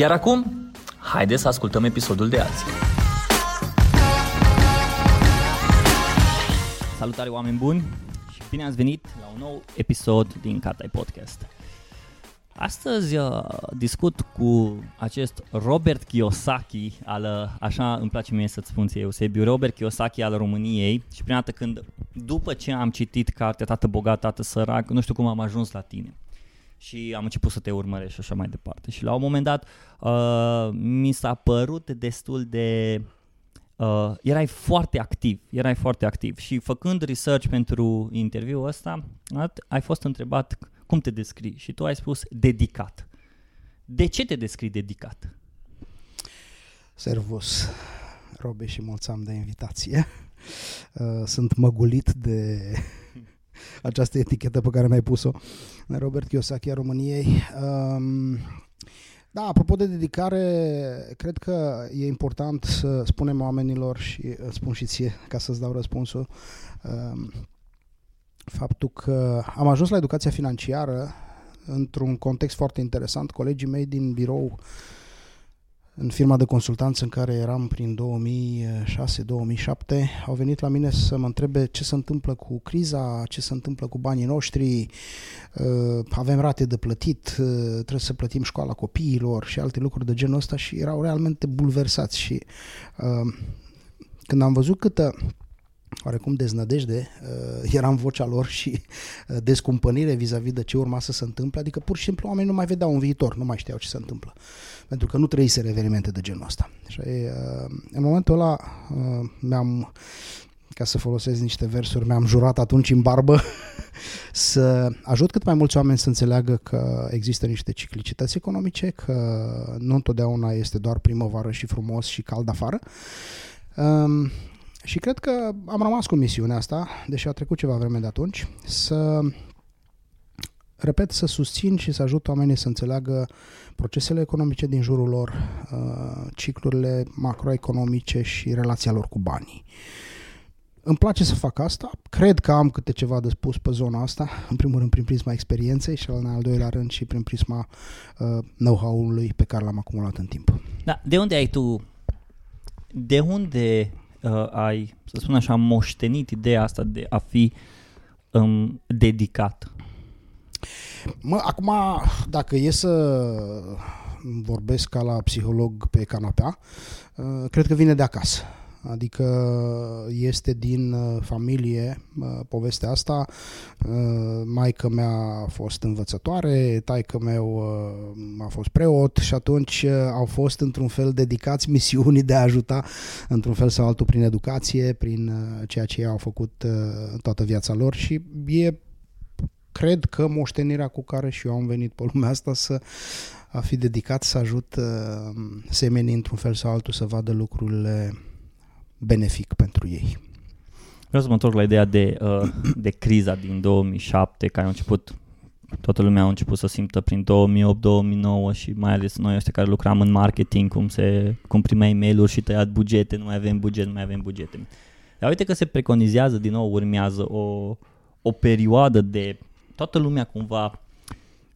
Iar acum, haideți să ascultăm episodul de azi. Salutare oameni buni și bine ați venit la un nou episod din Catai Podcast. Astăzi uh, discut cu acest Robert Kiyosaki, al, uh, așa îmi place mie să-ți spun ție, Eusebiu, Robert Kiyosaki al României și prima dată când, după ce am citit cartea Tată bogat, Tată sărac, nu știu cum am ajuns la tine și am început să te urmăresc și așa mai departe. Și la un moment dat uh, mi s-a părut destul de... Uh, erai foarte activ, erai foarte activ și făcând research pentru interviul ăsta, ai fost întrebat cum te descrii și tu ai spus dedicat. De ce te descrii dedicat? Servus, Robe și mulțumim de invitație. Uh, sunt măgulit de această etichetă pe care mi-ai pus-o. Robert Kiyosaki a României. Um, da, apropo de dedicare, cred că e important să spunem oamenilor și uh, spun și ție ca să-ți dau răspunsul um, faptul că am ajuns la educația financiară într-un context foarte interesant. Colegii mei din birou uh, în firma de consultanță în care eram prin 2006-2007, au venit la mine să mă întrebe ce se întâmplă cu criza, ce se întâmplă cu banii noștri, uh, avem rate de plătit, uh, trebuie să plătim școala copiilor și alte lucruri de genul ăsta și erau realmente bulversați și uh, când am văzut câtă oarecum deznădejde, uh, era în vocea lor și uh, descumpănire vis-a-vis de ce urma să se întâmple, adică pur și simplu oamenii nu mai vedeau un viitor, nu mai știau ce se întâmplă, pentru că nu trăise evenimente de genul ăsta. Și uh, în momentul ăla mi-am, ca să folosesc niște versuri, mi-am jurat atunci în barbă să ajut cât mai mulți oameni să înțeleagă că există niște ciclicități economice, că nu întotdeauna este doar primăvară și frumos și cald afară, um, și cred că am rămas cu misiunea asta, deși a trecut ceva vreme de atunci, să repet, să susțin și să ajut oamenii să înțeleagă procesele economice din jurul lor, uh, ciclurile macroeconomice și relația lor cu banii. Îmi place să fac asta, cred că am câte ceva de spus pe zona asta, în primul rând prin prisma experienței și în al doilea rând și prin prisma uh, know-how-ului pe care l-am acumulat în timp. Da, de unde ai tu, de unde uh, ai, să spun așa, moștenit ideea asta de a fi um, dedicat? Mă, acum, dacă e să vorbesc ca la psiholog pe canapea, uh, cred că vine de acasă. Adică este din uh, familie uh, povestea asta. Uh, maica mea a fost învățătoare, taică meu a fost preot și atunci au fost într-un fel dedicați misiunii de a ajuta într-un fel sau altul prin educație, prin ceea ce au făcut toată viața lor și e cred că moștenirea cu care și eu am venit pe lumea asta să a fi dedicat să ajut semenii într-un fel sau altul să vadă lucrurile benefic pentru ei. Vreau să mă întorc la ideea de, uh, de criza din 2007, care a început, toată lumea a început să simtă prin 2008-2009 și mai ales noi ăștia care lucram în marketing, cum, se, cum primeai mail-uri și tăiat bugete, nu mai avem buget, nu mai avem bugete. Dar uite că se preconizează, din nou urmează o, o perioadă de toată lumea cumva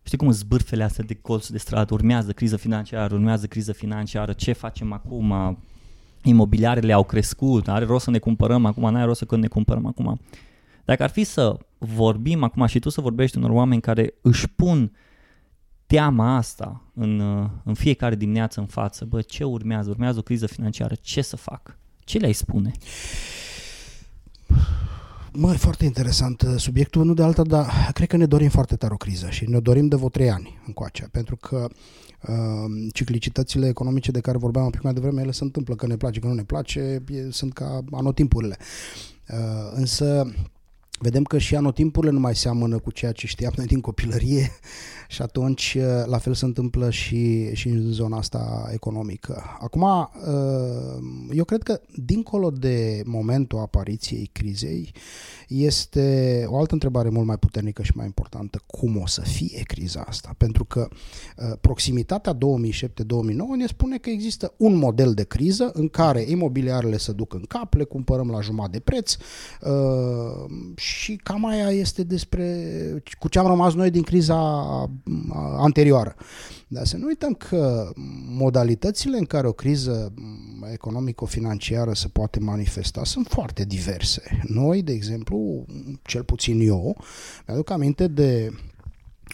Știi cum zbârfele astea de colț de stradă, urmează criză financiară, urmează criză financiară, ce facem acum, imobiliarele au crescut, are rost să ne cumpărăm acum, n-are rost să când ne cumpărăm acum. Dacă ar fi să vorbim acum și tu să vorbești unor oameni care își pun teama asta în, în fiecare dimineață în față, bă, ce urmează? Urmează o criză financiară, ce să fac? Ce le-ai spune? Mă, e foarte interesant uh, subiectul, nu de alta, dar cred că ne dorim foarte tare o criză și ne dorim de vreo trei ani încoace, pentru că uh, ciclicitățile economice de care vorbeam un pic mai devreme, ele se întâmplă, că ne place, că nu ne place, e, sunt ca anotimpurile. Uh, însă vedem că și anotimpurile nu mai seamănă cu ceea ce știam noi din copilărie și atunci uh, la fel se întâmplă și, și în zona asta economică. Acum, uh, eu cred că dincolo de momentul apariției crizei, este o altă întrebare mult mai puternică și mai importantă. Cum o să fie criza asta? Pentru că uh, proximitatea 2007-2009 ne spune că există un model de criză în care imobiliarele se duc în cap, le cumpărăm la jumătate de preț și cam aia este despre cu ce am rămas noi din criza anterioară. Dar să nu uităm că modalitățile în care o criză economico-financiară se poate manifesta sunt foarte diverse. Noi, de exemplu, cel puțin eu, mi-aduc aminte de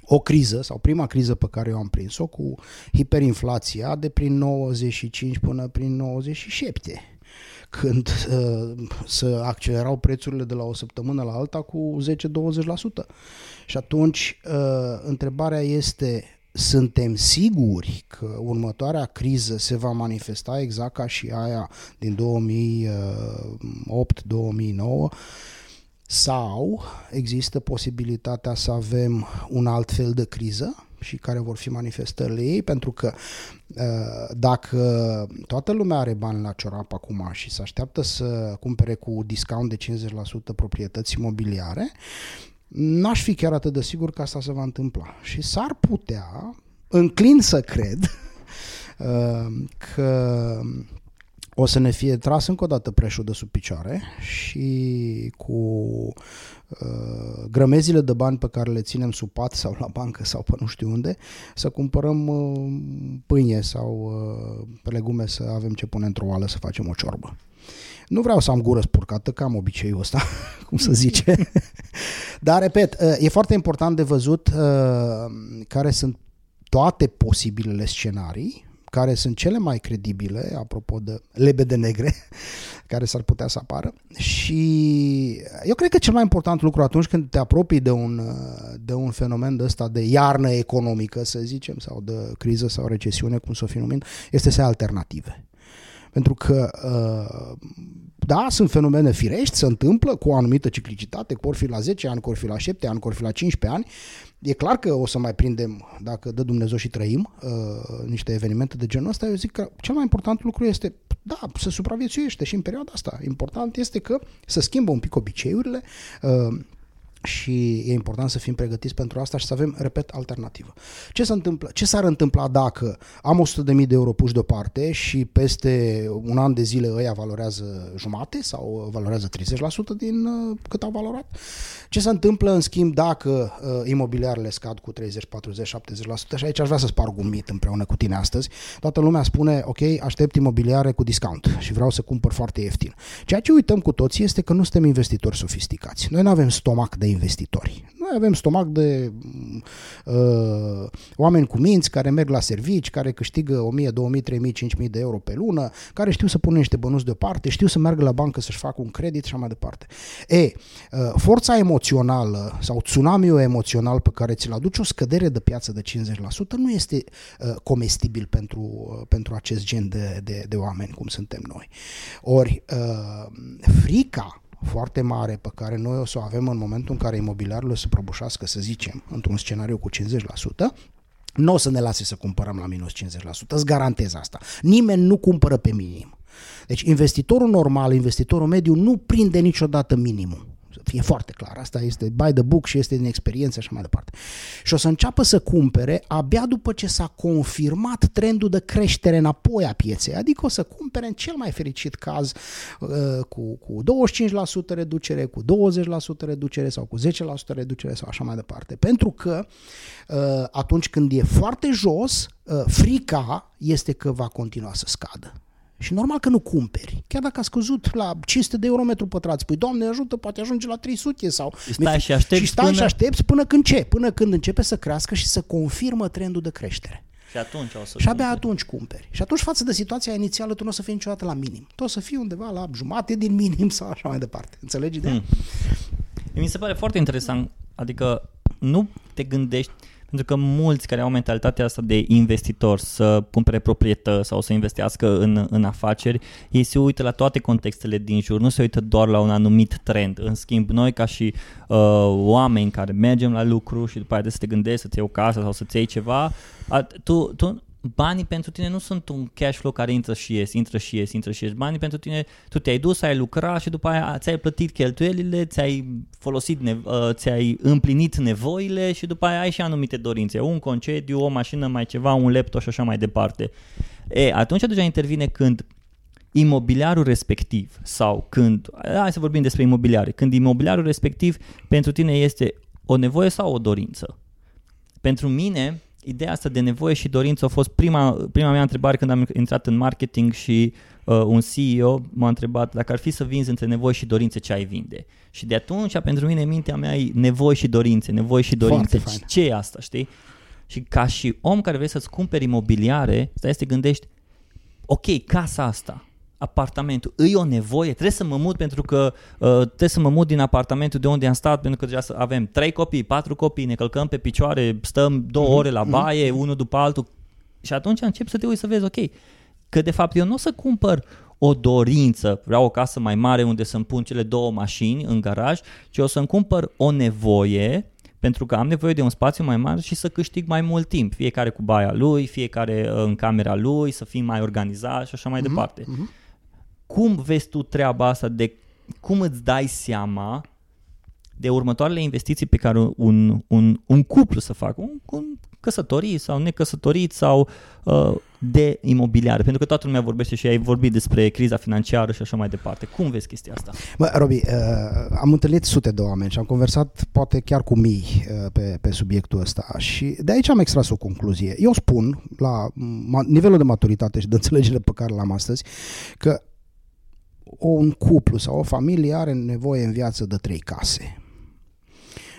o criză sau prima criză pe care eu am prins-o cu hiperinflația de prin 95 până prin 97 când uh, să accelerau prețurile de la o săptămână la alta cu 10-20%. Și atunci uh, întrebarea este suntem siguri că următoarea criză se va manifesta exact ca și aia din 2008-2009 sau există posibilitatea să avem un alt fel de criză și care vor fi manifestările ei, pentru că uh, dacă toată lumea are bani la ciorap acum și se așteaptă să cumpere cu discount de 50% proprietăți imobiliare, n-aș fi chiar atât de sigur că asta se va întâmpla. Și s-ar putea, înclin să cred, uh, că o să ne fie tras încă o dată preșul de sub picioare și cu uh, grămezile de bani pe care le ținem sub pat sau la bancă sau pe nu știu unde, să cumpărăm uh, pâine sau uh, legume să avem ce pune într-o oală să facem o ciorbă. Nu vreau să am gură spurcată, că am obiceiul ăsta, cum să zice. Dar, repet, uh, e foarte important de văzut uh, care sunt toate posibilele scenarii care sunt cele mai credibile, apropo de lebede negre, care s-ar putea să apară. Și eu cred că cel mai important lucru atunci când te apropii de un, de un fenomen de ăsta de iarnă economică, să zicem, sau de criză sau recesiune, cum să o fi numit, este să ai alternative. Pentru că, uh, da, sunt fenomene firești, se întâmplă cu o anumită ciclicitate, că ori fi la 10 ani, că ori fi la 7 ani, că ori fi la 15 ani. E clar că o să mai prindem, dacă dă Dumnezeu și trăim, uh, niște evenimente de genul ăsta. Eu zic că cel mai important lucru este, da, să supraviețuiește și în perioada asta. Important este că să schimbă un pic obiceiurile, uh, și e important să fim pregătiți pentru asta și să avem, repet, alternativă. Ce, se întâmplă, ce s-ar întâmpla dacă am 100.000 de euro puși deoparte și peste un an de zile ăia valorează jumate sau valorează 30% din uh, cât au valorat? Ce se întâmplă, în schimb, dacă uh, imobiliarele scad cu 30, 40, 70%? Și aici aș vrea să sparg un mit împreună cu tine astăzi. Toată lumea spune, ok, aștept imobiliare cu discount și vreau să cumpăr foarte ieftin. Ceea ce uităm cu toții este că nu suntem investitori sofisticați. Noi nu avem stomac de investitori. Noi avem stomac de uh, oameni cu minți care merg la servici, care câștigă 1000, 2000, 3000, 5000 de euro pe lună, care știu să pună niște bănuți deoparte, știu să meargă la bancă să-și facă un credit și așa mai departe. E, uh, forța emoțională sau tsunamiul emoțional pe care ți-l aduce o scădere de piață de 50% nu este uh, comestibil pentru, uh, pentru acest gen de, de, de oameni cum suntem noi. Ori uh, frica foarte mare pe care noi o să o avem în momentul în care imobiliarul o să prăbușească, să zicem, într-un scenariu cu 50%, nu o să ne lase să cumpărăm la minus 50%, îți garantez asta. Nimeni nu cumpără pe minim. Deci investitorul normal, investitorul mediu nu prinde niciodată minimul fie foarte clar. Asta este by the book și este din experiență și așa mai departe. Și o să înceapă să cumpere abia după ce s-a confirmat trendul de creștere înapoi a pieței. Adică o să cumpere în cel mai fericit caz uh, cu, cu 25% reducere, cu 20% reducere sau cu 10% reducere sau așa mai departe. Pentru că uh, atunci când e foarte jos, uh, frica este că va continua să scadă. Și normal că nu cumperi. Chiar dacă a scăzut la 500 de euro metru pătrat, spui, Doamne ajută, poate ajunge la 300 sau... Și stai și aștepți, și, stai până... și aștepți până când ce? Până când începe să crească și să confirmă trendul de creștere. Și atunci o să Și abia cumperi. atunci cumperi. Și atunci față de situația inițială tu nu o să fii niciodată la minim. Tu o să fii undeva la jumate din minim sau așa mai departe. Înțelegi de? Hmm. Mi se pare foarte interesant. Adică nu te gândești Pentru că mulți care au mentalitatea asta de investitor să cumpere proprietăți sau să investească în, în afaceri, ei se uită la toate contextele din jur, nu se uită doar la un anumit trend. În schimb, noi ca și uh, oameni care mergem la lucru și după aceea să te gândești să-ți iei o casă sau să-ți iei ceva, a, tu, tu banii pentru tine nu sunt un cash flow care intră și ies, intră și ies, intră și ies. Banii pentru tine, tu te-ai dus, ai lucrat și după aia ți-ai plătit cheltuielile, ți-ai folosit, nevo- uh, ți-ai împlinit nevoile și după aia ai și anumite dorințe. Un concediu, o mașină, mai ceva, un laptop și așa mai departe. E, atunci deja intervine când imobiliarul respectiv sau când, hai să vorbim despre imobiliare, când imobiliarul respectiv pentru tine este o nevoie sau o dorință. Pentru mine, ideea asta de nevoie și dorință a fost prima, prima mea întrebare când am intrat în marketing și uh, un CEO m-a întrebat dacă ar fi să vinzi între nevoie și dorințe ce ai vinde. Și de atunci, pentru mine, mintea mea e nevoie și dorințe, nevoie și dorințe. Foarte Ce e asta, știi? Și ca și om care vrei să-ți cumperi imobiliare, stai să te gândești, ok, casa asta, apartamentul, îi o nevoie, trebuie să mă mut pentru că uh, trebuie să mă mut din apartamentul de unde am stat pentru că deja să avem trei copii, patru copii, ne călcăm pe picioare, stăm două Mhm, ore la baie, unul după altul. Și atunci încep să te uiți să vezi, ok, că de fapt eu nu o să cumpăr o dorință, vreau o casă mai mare unde să-mi pun cele două mașini în garaj, ci o să-mi cumpăr o nevoie pentru că am nevoie de un spațiu mai mare și să câștig mai mult timp, fiecare cu baia lui, fiecare uh, în camera lui, să fim mai organizat și așa mai Mhm, departe. mhm. Cum vezi tu treaba asta de cum îți dai seama de următoarele investiții pe care un, un, un cuplu să facă, un, un căsătorit sau necăsătorit sau uh, de imobiliare, pentru că toată lumea vorbește și ai vorbit despre criza financiară și așa mai departe. Cum vezi chestia asta? Bă, Robi, uh, am întâlnit sute de oameni și am conversat poate chiar cu mii uh, pe, pe subiectul ăsta și de aici am extras o concluzie. Eu spun, la ma- nivelul de maturitate și de înțelegere pe care l-am astăzi, că un cuplu sau o familie are nevoie în viață de trei case.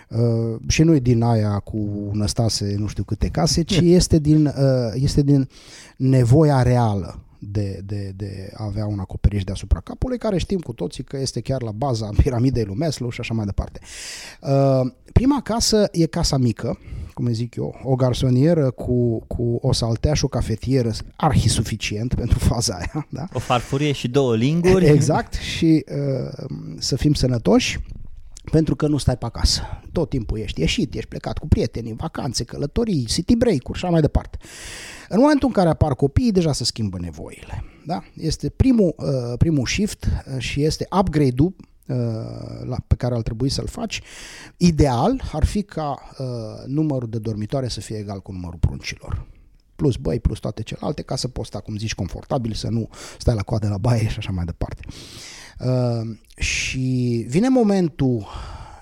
Uh, și nu e din aia cu năstase nu știu câte case, ci este din, uh, este din nevoia reală de, de, de a avea un acoperiș deasupra capului, care știm cu toții că este chiar la baza piramidei lui Maslow și așa mai departe. Uh, prima casă e casa mică, cum îi zic eu, o garsonieră cu, cu o saltea și o cafetieră arhisuficient pentru faza aia, da? O farfurie și două linguri? Exact, și uh, să fim sănătoși, pentru că nu stai pe acasă. Tot timpul ești ieșit, ești plecat cu prietenii, vacanțe, călătorii, city break-uri și așa mai departe. În momentul în care apar copiii, deja se schimbă nevoile. Da? Este primul, uh, primul shift uh, și este upgrade-ul uh, la, pe care ar trebui să-l faci. Ideal ar fi ca uh, numărul de dormitoare să fie egal cu numărul pruncilor plus băi, plus toate celelalte, ca să poți sta, cum zici, confortabil, să nu stai la coadă la baie și așa mai departe. Uh, și vine momentul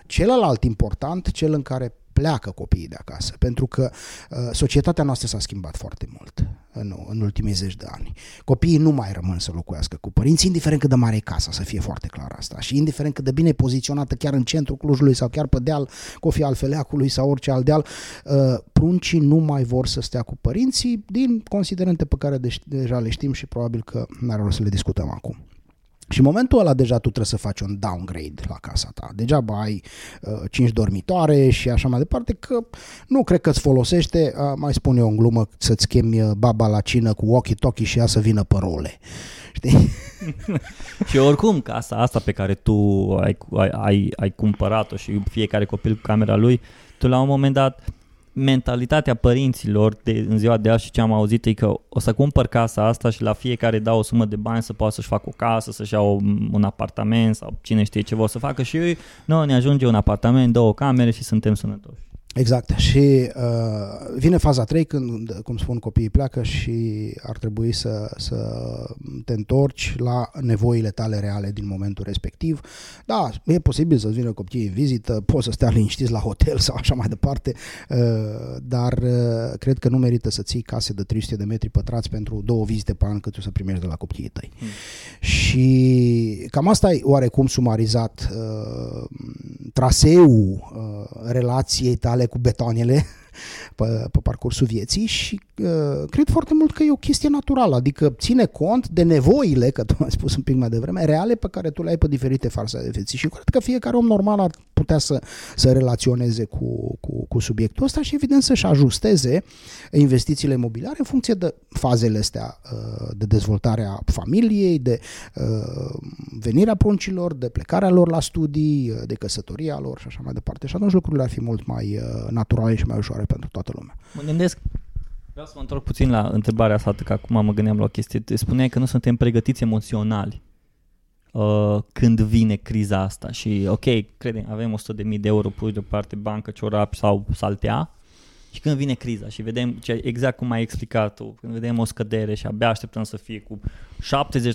celălalt important, cel în care pleacă copiii de acasă, pentru că uh, societatea noastră s-a schimbat foarte mult în, în ultimii zeci de ani. Copiii nu mai rămân să locuiască cu părinți, indiferent cât de mare e casa, să fie foarte clar asta, și indiferent cât de bine e poziționată chiar în centrul Clujului sau chiar pe deal, Cofi al Feleacului sau orice alt deal, uh, pruncii nu mai vor să stea cu părinții din considerente pe care de- deja le știm și probabil că n-are rost să le discutăm acum. Și în momentul ăla deja tu trebuie să faci un downgrade la casa ta. Degeaba ai uh, 5 dormitoare și așa mai departe, că nu cred că îți folosește, uh, mai spun eu în glumă, să-ți chemi uh, baba la cină cu walkie-talkie și ea să vină pe role. Știi? Și oricum, casa asta pe care tu ai, ai, ai, ai cumpărat-o și fiecare copil cu camera lui, tu la un moment dat, mentalitatea părinților de, în ziua de azi și ce am auzit e că o să cumpăr casa asta și la fiecare dau o sumă de bani să poată să-și facă o casă, să-și ia o, un apartament sau cine știe ce vor să facă și ei, nu, ne ajunge un apartament, două camere și suntem sănătoși. Exact. Și uh, vine faza 3 când, cum spun, copiii pleacă și ar trebui să, să te întorci la nevoile tale reale din momentul respectiv. Da, e posibil să-ți vină copiii în vizită, poți să stea liniștiți la hotel sau așa mai departe, uh, dar uh, cred că nu merită să ții case de 300 de metri pătrați pentru două vizite pe an cât o să primești de la copiii tăi. Hmm. Și cam asta e oarecum sumarizat uh, traseul uh, relației tale cu betonele pe, pe parcursul vieții și uh, cred foarte mult că e o chestie naturală, adică ține cont de nevoile, că tu ai spus un pic mai devreme, reale pe care tu le ai pe diferite farse de vieții și cred că fiecare om normal ar putea să, să relaționeze cu, cu, cu subiectul ăsta și evident să-și ajusteze investițiile imobiliare în funcție de fazele astea uh, de dezvoltare a familiei, de uh, venirea pruncilor, de plecarea lor la studii, uh, de căsătoria lor și așa mai departe. Și atunci lucrurile ar fi mult mai naturale și mai ușoare pentru toată lumea. Mă gândesc Vreau să mă întorc puțin la întrebarea asta, că acum mă gândeam la o chestie. Spuneai că nu suntem pregătiți emoționali uh, când vine criza asta și ok, credem, avem 100.000 de euro puși deoparte, bancă, ciorap sau saltea și când vine criza și vedem, ce, exact cum ai explicat tu, când vedem o scădere și abia așteptăm să fie cu 70%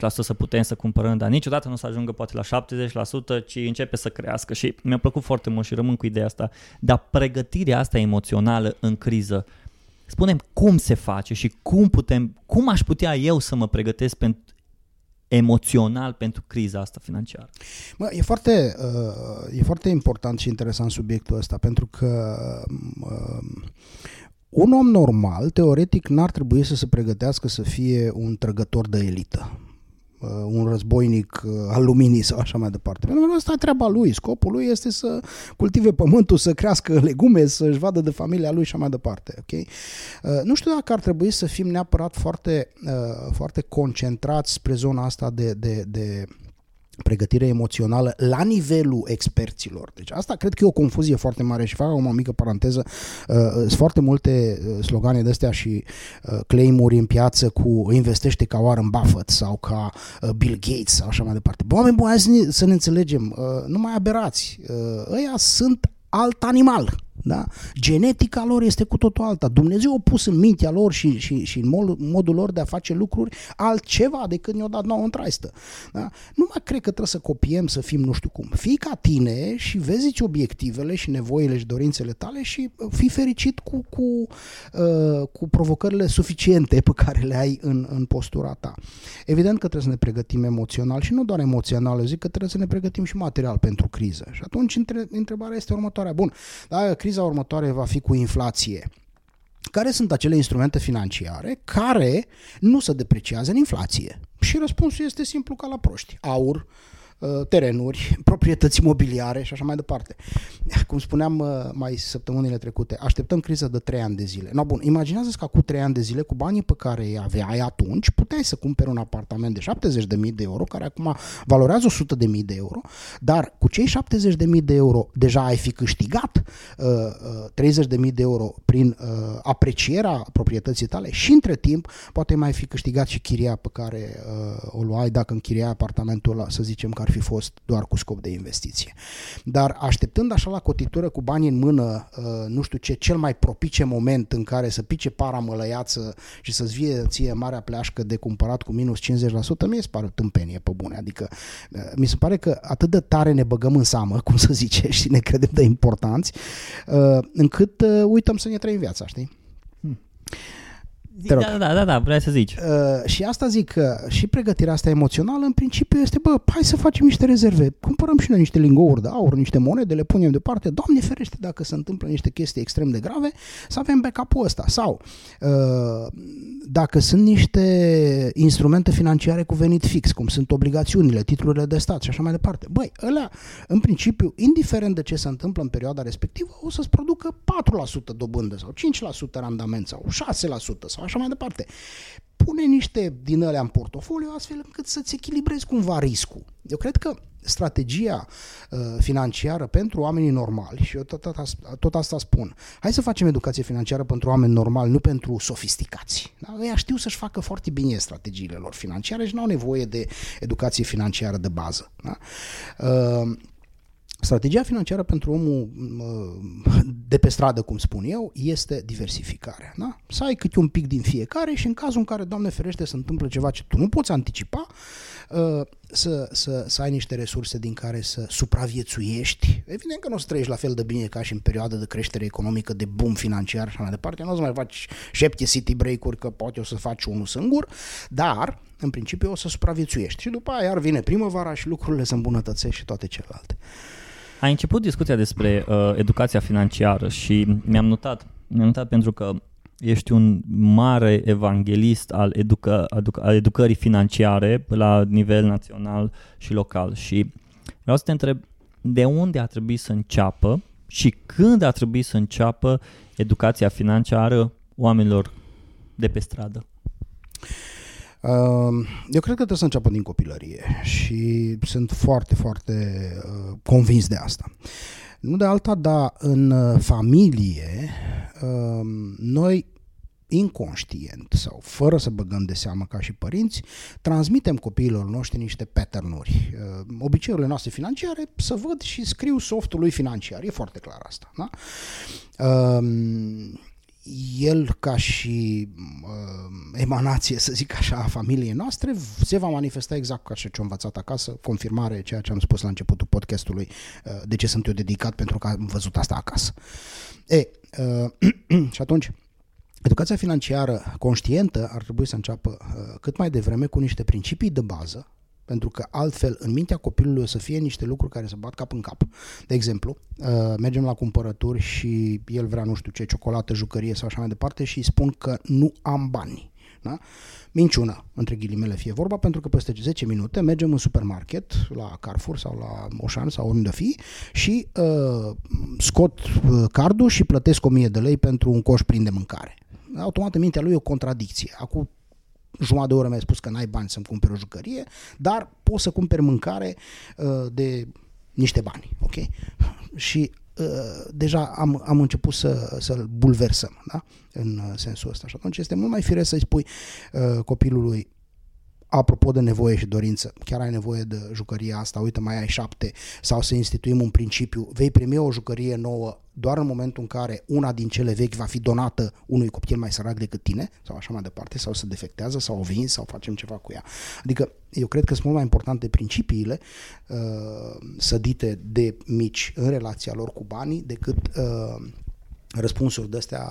să putem să cumpărăm, dar niciodată nu o să ajungă poate la 70%, ci începe să crească. Și mi-a plăcut foarte mult și rămân cu ideea asta, dar pregătirea asta emoțională în criză, spunem cum se face și cum putem, cum aș putea eu să mă pregătesc pentru emoțional pentru criza asta financiară? Mă, e, foarte, uh, e foarte important și interesant subiectul ăsta, pentru că uh, un om normal, teoretic, n-ar trebui să se pregătească să fie un trăgător de elită. Uh, un războinic uh, al luminii sau așa mai departe. Pentru că asta e treaba lui. Scopul lui este să cultive pământul, să crească legume, să-și vadă de familia lui și așa mai departe. Okay? Uh, nu știu dacă ar trebui să fim neapărat foarte, foarte concentrați spre zona asta de, de, de pregătire emoțională la nivelul experților. Deci asta cred că e o confuzie foarte mare și fac o mică paranteză. Uh, sunt foarte multe uh, slogane de astea și uh, claimuri în piață cu investește ca Warren Buffett sau ca uh, Bill Gates sau așa mai departe. Bă, oameni buni, să ne, să ne înțelegem, uh, nu mai aberați. Uh, ăia sunt alt animal. Da? Genetica lor este cu totul alta. Dumnezeu a pus în mintea lor și, și, și în mod, modul lor de a face lucruri altceva decât ne-a dat nouă în traistă. Da? Nu mai cred că trebuie să copiem, să fim nu știu cum. Fii ca tine și vezi obiectivele și nevoile și dorințele tale și uh, fii fericit cu, cu, uh, cu provocările suficiente pe care le ai în, în postura ta. Evident că trebuie să ne pregătim emoțional și nu doar emoțional, zic că trebuie să ne pregătim și material pentru criză. Și atunci întrebarea este următoarea. Bun, da, criza următoare va fi cu inflație. Care sunt acele instrumente financiare care nu se depreciază în inflație? Și răspunsul este simplu ca la proști. Aur, Uh, terenuri, proprietăți imobiliare și așa mai departe. Cum spuneam uh, mai săptămânile trecute, așteptăm criza de 3 ani de zile. No, bun, imaginează că cu 3 ani de zile, cu banii pe care îi aveai atunci, puteai să cumperi un apartament de 70.000 de euro, care acum valorează 100.000 de euro, dar cu cei 70.000 de euro deja ai fi câștigat uh, uh, 30.000 de euro prin uh, aprecierea proprietății tale și între timp poate mai fi câștigat și chiria pe care uh, o luai dacă închiriai apartamentul ăla, să zicem că ar fi fost doar cu scop de investiție. Dar așteptând așa la cotitură cu bani în mână, uh, nu știu ce, cel mai propice moment în care să pice para mălăiață și să-ți vie ție marea pleașcă de cumpărat cu minus 50%, mie se pare o tâmpenie pe bune. Adică uh, mi se pare că atât de tare ne băgăm în seamă, cum să zice, și ne credem de importanți, uh, încât uităm să ne trăim viața, știi? Hmm. Te rog. Da, da, da, da, vreau să zici. Uh, și asta zic că și pregătirea asta emoțională în principiu este, bă, hai să facem niște rezerve, cumpărăm și noi niște lingouri de aur, niște monede, le punem deoparte, Doamne ferește dacă se întâmplă niște chestii extrem de grave, să avem backup-ul ăsta. Sau uh, dacă sunt niște instrumente financiare cu venit fix, cum sunt obligațiunile, titlurile de stat și așa mai departe, băi, ălea, în principiu, indiferent de ce se întâmplă în perioada respectivă, o să-ți producă 4% dobândă sau 5% randament sau 6% sau așa mai departe. Pune niște din alea în portofoliu astfel încât să-ți echilibrezi cumva riscul. Eu cred că strategia uh, financiară pentru oamenii normali, și eu tot, tot, tot asta spun, hai să facem educație financiară pentru oameni normali, nu pentru sofisticați. Da? Ei știu să-și facă foarte bine strategiile lor financiare și nu au nevoie de educație financiară de bază. Da? Uh, Strategia financiară pentru omul de pe stradă, cum spun eu, este diversificarea. Da? Să ai câte un pic din fiecare și în cazul în care, Doamne ferește, se întâmplă ceva ce tu nu poți anticipa, ă, să, să, să ai niște resurse din care să supraviețuiești. Evident că nu o să trăiești la fel de bine ca și în perioada de creștere economică, de boom financiar și mai departe. Nu o să mai faci șapte city break-uri, că poate o să faci unul singur, dar în principiu o să supraviețuiești. Și după aia iar vine primăvara și lucrurile se îmbunătățesc și toate celelalte. Ai început discuția despre uh, educația financiară și mi-am notat, mi-am notat pentru că ești un mare evanghelist al, educa, educa, al educării financiare la nivel național și local și vreau să te întreb de unde a trebuit să înceapă și când a trebuit să înceapă educația financiară oamenilor de pe stradă? Uh, eu cred că trebuie să înceapă din copilărie și sunt foarte, foarte uh, convins de asta. Nu de alta, dar în uh, familie, noi inconștient sau fără să băgăm de seamă ca și părinți, transmitem copiilor noștri niște patternuri. Obiceiurile noastre financiare să văd și scriu softului financiar. E foarte clar asta. Da? El ca și uh, emanație, să zic așa, a familiei noastre, se va manifesta exact ca și ce am învățat acasă, confirmare ceea ce am spus la începutul podcastului, uh, de ce sunt eu dedicat, pentru că am văzut asta acasă. E, uh, și atunci, educația financiară conștientă ar trebui să înceapă uh, cât mai devreme cu niște principii de bază, pentru că altfel în mintea copilului o să fie niște lucruri care să bat cap în cap. De exemplu, uh, mergem la cumpărături și el vrea nu știu ce, ciocolată, jucărie sau așa mai departe și îi spun că nu am bani. Da? Minciună, între ghilimele fie vorba, pentru că peste 10 minute mergem în supermarket, la Carrefour sau la Oșan sau unde fi și uh, scot uh, cardul și plătesc 1000 de lei pentru un coș plin de mâncare. Automat în mintea lui e o contradicție. Acum jumătate de oră mi-ai spus că n-ai bani să-mi cumperi o jucărie, dar poți să cumperi mâncare uh, de niște bani, ok? Și uh, deja am, am început să, să-l bulversăm, da? În uh, sensul ăsta. Și atunci este mult mai firesc să-i spui uh, copilului apropo de nevoie și dorință, chiar ai nevoie de jucăria asta, uite mai ai șapte, sau să instituim un principiu, vei primi o jucărie nouă doar în momentul în care una din cele vechi va fi donată unui copil mai sărac decât tine, sau așa mai departe, sau se defectează, sau o vinzi, sau facem ceva cu ea. Adică eu cred că sunt mult mai importante principiile uh, sădite de mici în relația lor cu banii decât uh, răspunsuri de astea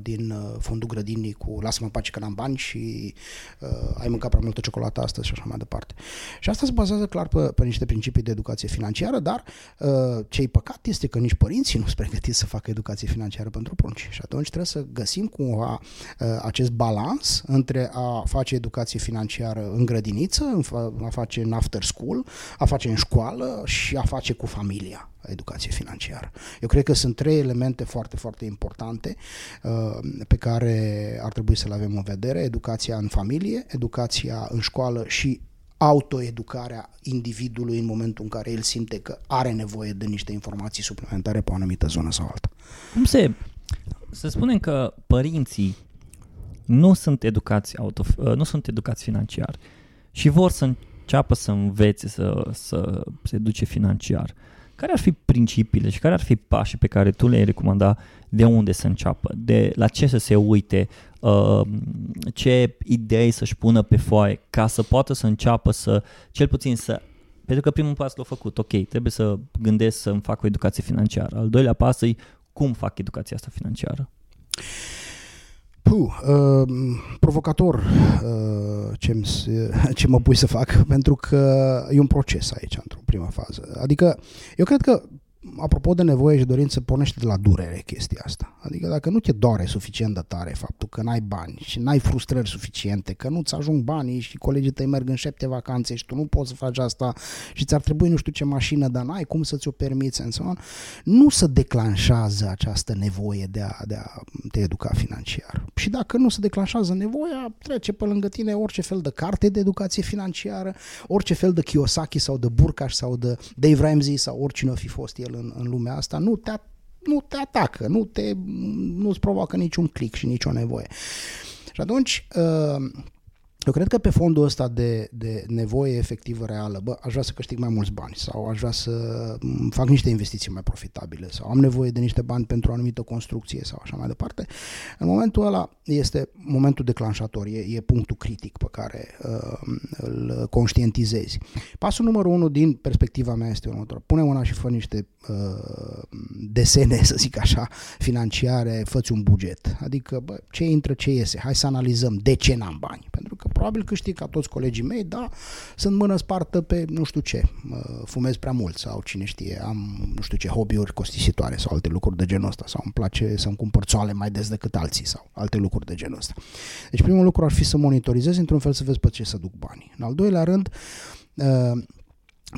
din uh, fondul grădinii cu lasă-mă în pace că n-am bani și uh, ai mâncat prea multă ciocolată astăzi și așa mai departe. Și asta se bazează clar pe, pe niște principii de educație financiară, dar uh, ce-i păcat este că nici părinții nu sunt pregătiți să facă educație financiară pentru prunci. Și atunci trebuie să găsim cumva uh, acest balans între a face educație financiară în grădiniță, a face în after school, a face în școală și a face cu familia educație financiară. Eu cred că sunt trei elemente foarte, foarte importante uh, pe care ar trebui să le avem în vedere. Educația în familie, educația în școală și autoeducarea individului în momentul în care el simte că are nevoie de niște informații suplimentare pe o anumită zonă sau alta. Cum se... Să spunem că părinții nu sunt educați, auto, uh, nu sunt educați financiar și vor să înceapă să învețe să, să se duce financiar. Uh, care ar fi principiile și care ar fi pașii pe care tu le-ai recomanda de unde să înceapă, de la ce să se uite, uh, ce idei să-și pună pe foaie ca să poată să înceapă să, cel puțin să pentru că primul pas l-a făcut, ok, trebuie să gândesc să-mi fac o educație financiară. Al doilea pas e cum fac educația asta financiară. Puh, uh, provocator uh, ce, ce mă pui să fac, pentru că e un proces aici, într-o prima fază. Adică, eu cred că apropo de nevoie și dorință, pornește de la durere chestia asta. Adică dacă nu te doare suficient de tare faptul că n-ai bani și n-ai frustrări suficiente, că nu-ți ajung banii și colegii tăi merg în șapte vacanțe și tu nu poți să faci asta și ți-ar trebui nu știu ce mașină, dar n-ai cum să ți-o permiți, and so on, nu se declanșează această nevoie de a, de a te educa financiar. Și dacă nu se declanșează nevoia, trece pe lângă tine orice fel de carte de educație financiară, orice fel de Kiyosaki sau de Burkash sau de Dave Ramsey sau oricine o fi fost el în, în lumea asta, nu te, nu te atacă, nu te, nu-ți provoacă niciun click și nicio nevoie. Și atunci, uh, eu cred că pe fondul ăsta de, de nevoie efectivă reală, bă, aș vrea să câștig mai mulți bani sau aș vrea să fac niște investiții mai profitabile sau am nevoie de niște bani pentru o anumită construcție sau așa mai departe, în momentul ăla este momentul declanșator, e, e punctul critic pe care uh, îl conștientizezi. Pasul numărul unu din perspectiva mea este următor. Pune mâna și fă niște uh, desene, să zic așa, financiare, fă un buget. Adică, bă, ce intră, ce iese, hai să analizăm de ce n-am bani. Pentru că probabil câștig ca toți colegii mei, da, sunt mână spartă pe nu știu ce, fumez prea mult sau cine știe, am nu știu ce hobby-uri costisitoare sau alte lucruri de genul ăsta sau îmi place să-mi cumpăr țoale mai des decât alții sau alte lucruri de genul ăsta. Deci primul lucru ar fi să monitorizezi într-un fel să vezi pe ce să duc banii. În al doilea rând, uh,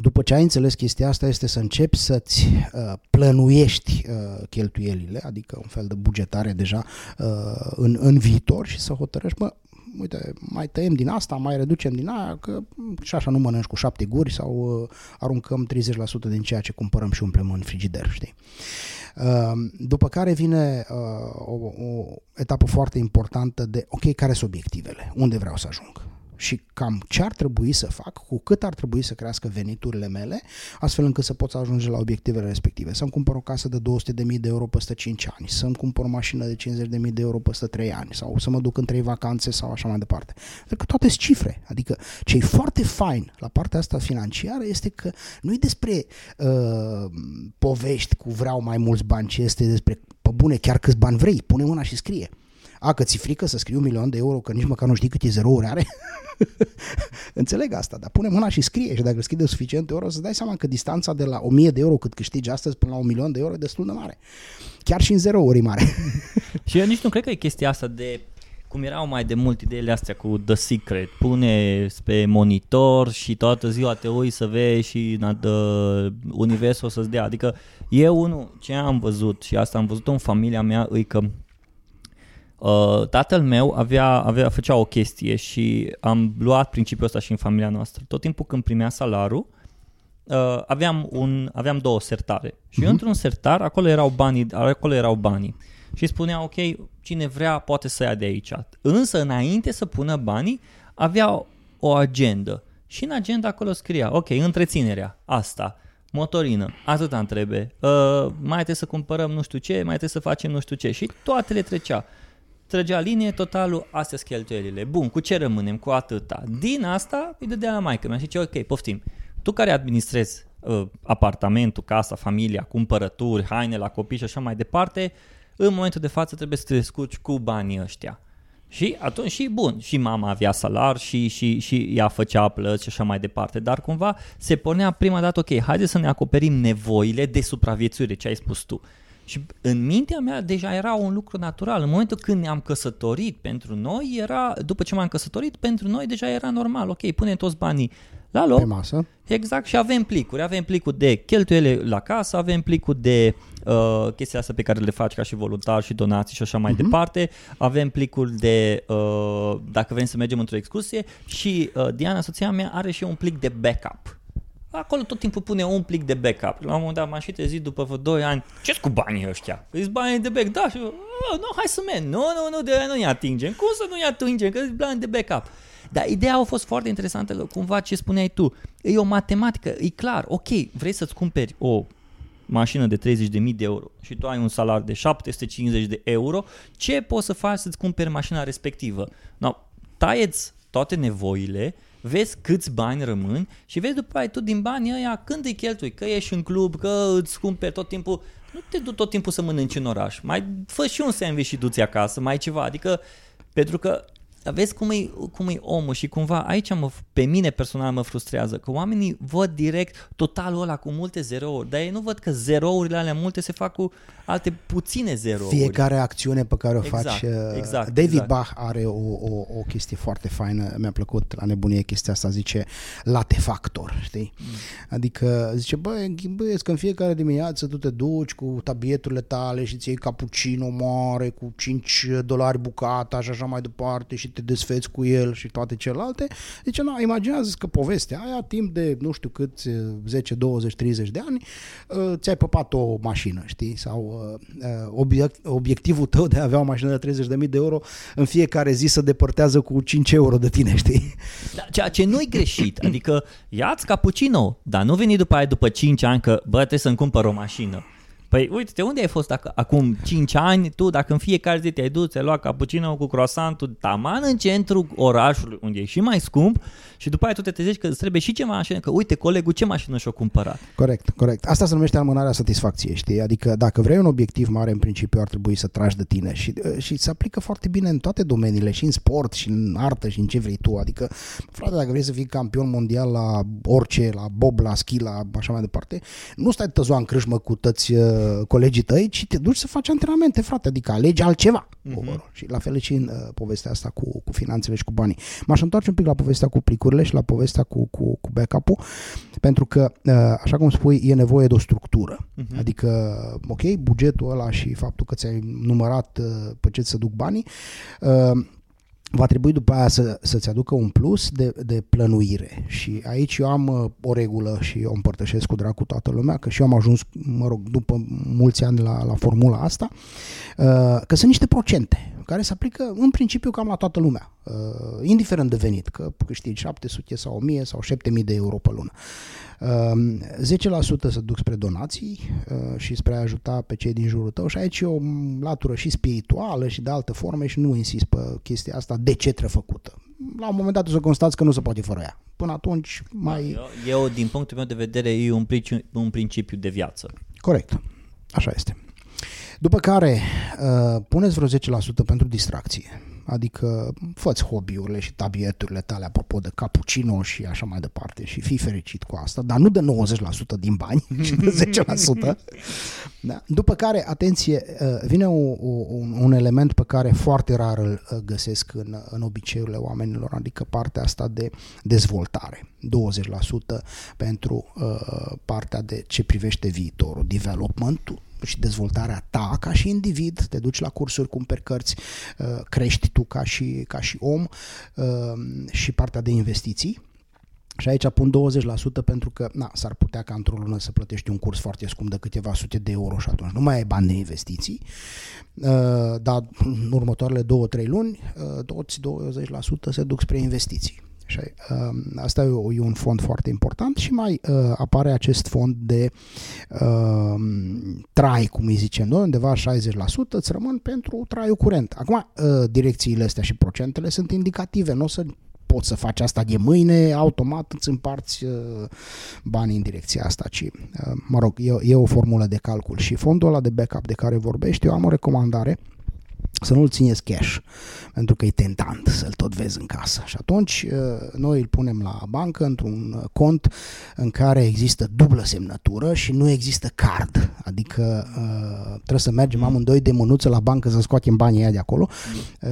după ce ai înțeles chestia asta, este să începi să-ți uh, plănuiești uh, cheltuielile, adică un fel de bugetare deja uh, în, în viitor și să hotărăști, mă, uite, mai tăiem din asta, mai reducem din aia, că și așa nu mănânci cu șapte guri sau uh, aruncăm 30% din ceea ce cumpărăm și umplem în frigider, știi? Uh, după care vine uh, o, o etapă foarte importantă de, ok, care sunt obiectivele? Unde vreau să ajung? Și cam ce ar trebui să fac, cu cât ar trebui să crească veniturile mele, astfel încât să pot să ajunge la obiectivele respective. Să-mi cumpăr o casă de 200.000 de euro peste 5 ani, să-mi cumpăr o mașină de 50.000 de euro peste 3 ani sau să mă duc în 3 vacanțe sau așa mai departe. Pentru că toate sunt cifre. Adică ce e foarte fain la partea asta financiară este că nu e despre uh, povești cu vreau mai mulți bani, ci este despre pe bune chiar câți bani vrei, pune mâna și scrie. A, că ți frică să scrii un milion de euro, că nici măcar nu știi câte zerouri are? Înțeleg asta, dar pune mâna și scrie și dacă scrii de suficiente euro, să dai seama că distanța de la 1000 de euro cât câștigi astăzi până la un milion de euro e destul de mare. Chiar și în zerouri e mare. și eu nici nu cred că e chestia asta de cum erau mai de mult ideile astea cu The Secret, pune pe monitor și toată ziua te uiți să vezi și the universul o să-ți dea. Adică eu unul, ce am văzut și asta am văzut în familia mea, e că Uh, tatăl meu avea, avea, făcea o chestie și am luat principiul ăsta și în familia noastră. Tot timpul când primea salarul, uh, aveam, un, aveam două sertare. Și uh-huh. într-un sertar, acolo erau banii, acolo erau banii. Și spunea, ok, cine vrea poate să ia de aici. Însă, înainte să pună banii, avea o agendă. Și în agenda acolo scria, ok, întreținerea, asta, motorină, atât îmi trebuie, uh, mai trebuie să cumpărăm nu știu ce, mai trebuie să facem nu știu ce și toate le trecea trăgea linie, totalul, astea sunt cheltuielile. Bun, cu ce rămânem? Cu atâta. Din asta îi dădea la maică mea și zice, ok, poftim. Tu care administrezi uh, apartamentul, casa, familia, cumpărături, haine la copii și așa mai departe, în momentul de față trebuie să te descurci cu banii ăștia. Și atunci și bun, și mama avea salar și, și, și ea făcea plăți și așa mai departe, dar cumva se pornea prima dată, ok, haide să ne acoperim nevoile de supraviețuire, ce ai spus tu. Și în mintea mea deja era un lucru natural. În momentul când ne-am căsătorit pentru noi, era, după ce m-am căsătorit, pentru noi deja era normal. Ok, punem toți banii la loc. Pe masă. Exact, și avem plicuri. Avem plicul de cheltuiele la casă, avem plicul de uh, chestia asta pe care le faci ca și voluntar și donații și așa mai uh-huh. departe. Avem plicul de, uh, dacă vrem să mergem într-o excursie și uh, Diana, soția mea, are și un plic de backup. Acolo tot timpul pune un plic de backup. La un moment dat m-am și trezit după vreo 2 ani. ce cu banii ăștia? Îți banii de backup? Da, și eu, oh, nu, hai să merg. Nu, nu, nu, de nu-i atingem. Cum să nu-i atingem? Că îți bani de backup. Dar ideea a fost foarte interesantă, cumva ce spuneai tu. E o matematică, e clar. Ok, vrei să-ți cumperi o mașină de 30.000 de euro și tu ai un salar de 750 de euro, ce poți să faci să-ți cumperi mașina respectivă? No, taieți toate nevoile vezi câți bani rămân și vezi după aia tu din banii ăia când îi cheltui, că ești în club, că îți cumperi tot timpul, nu te du tot timpul să mănânci în oraș, mai fă și un sandwich și du-ți acasă, mai ceva, adică pentru că vezi cum e, cum e omul și cumva aici mă, pe mine personal mă frustrează că oamenii văd direct totalul ăla cu multe zerouri, dar ei nu văd că zerourile alea multe se fac cu alte puține zerouri. Fiecare acțiune pe care o exact, faci. Exact, David exact. Bach are o, o, o chestie foarte faină, mi-a plăcut la nebunie chestia asta, zice late factor, știi? Mm. Adică zice, băi, băi, că în fiecare dimineață tu te duci cu tabieturile tale și ți iei cappuccino mare cu 5 dolari bucata și așa mai departe și te desfeți cu el și toate celelalte. Zice, nu, imaginează că povestea aia, timp de nu știu cât, 10, 20, 30 de ani, uh, ți-ai păpat o mașină, știi? Sau uh, obiect, obiectivul tău de a avea o mașină de 30.000 de euro în fiecare zi să depărtează cu 5 euro de tine, știi? Da, ceea ce nu-i greșit, adică ia-ți cappuccino, dar nu veni după aia după 5 ani că, bă, trebuie să-mi cumpăr o mașină. Păi uite-te, unde ai fost dacă, acum 5 ani, tu dacă în fiecare zi te-ai dus, ți-ai luat cappuccino cu croissantul taman în centru orașului, unde e și mai scump și după aia tu te trezești că îți trebuie și ce mașină, că uite, colegul ce mașină și-o cumpărat. Corect, corect. Asta se numește amânarea satisfacției, știi? Adică dacă vrei un obiectiv mare, în principiu ar trebui să tragi de tine și, și se aplică foarte bine în toate domeniile, și în sport, și în artă, și în ce vrei tu. Adică, frate, dacă vrei să fii campion mondial la orice, la bob, la schi, la așa mai departe, nu stai tăzoa în crâșmă cu tăți uh, colegii tăi, ci te duci să faci antrenamente, frate, adică alegi altceva. Uh-huh. Și la fel și în uh, povestea asta cu, cu finanțele și cu banii. M-aș întoarce un pic la povestea cu plicurile și la povestea cu, cu, cu backup-ul, pentru că, uh, așa cum spui, e nevoie de o structură. Uh-huh. Adică, ok, bugetul ăla și faptul că ți-ai numărat uh, pe ce să duc banii, uh, va trebui după aia să, să-ți aducă un plus de, de plănuire. Și aici eu am uh, o regulă și eu împărtășesc cu drag cu toată lumea, că și eu am ajuns, mă rog, după mulți ani la, la formula asta, uh, că sunt niște procente care se aplică în principiu cam la toată lumea, uh, indiferent de venit, că câștigi 700 sau 1000 sau 7000 de euro pe lună. 10% să duc spre donații și spre a ajuta pe cei din jurul tău și aici e o latură și spirituală și de alte forme și nu insist pe chestia asta de ce trebuie făcută. La un moment dat o să constați că nu se poate fără ea. Până atunci mai... Eu, eu din punctul meu de vedere, e un principiu, un principiu de viață. Corect. Așa este. După care uh, puneți vreo 10% pentru distracție adică fă hobby-urile și tabieturile tale apropo de cappuccino și așa mai departe și fii fericit cu asta, dar nu de 90% din bani, ci de 10%. Da. După care, atenție, uh, vine un, un, un element pe care foarte rar îl uh, găsesc în, în obiceiurile oamenilor, adică partea asta de dezvoltare. 20% pentru uh, partea de ce privește viitorul, development și dezvoltarea ta ca și individ, te duci la cursuri, cumperi cărți, uh, crești tu ca și, ca și om uh, și partea de investiții. Și aici pun 20% pentru că na, s-ar putea ca într-o lună să plătești un curs foarte scump de câteva sute de euro și atunci nu mai ai bani de investiții. Uh, dar în următoarele 2-3 luni, toți 20% se duc spre investiții. Și uh, asta e, un fond foarte important și mai uh, apare acest fond de uh, trai, cum îi zicem noi, undeva 60% îți rămân pentru traiul curent. Acum, uh, direcțiile astea și procentele sunt indicative, nu o să poți să faci asta de mâine, automat îți împarți uh, banii în direcția asta, ci, uh, mă rog, e, e o formulă de calcul. Și fondul ăla de backup de care vorbești, eu am o recomandare să nu-l țineți cash, pentru că e tentant să-l tot vezi în casă. Și atunci uh, noi îl punem la bancă într-un cont în care există dublă semnătură și nu există card, adică uh, trebuie să mergem amândoi de mânuță la bancă să scoatem banii aia de acolo. Uh,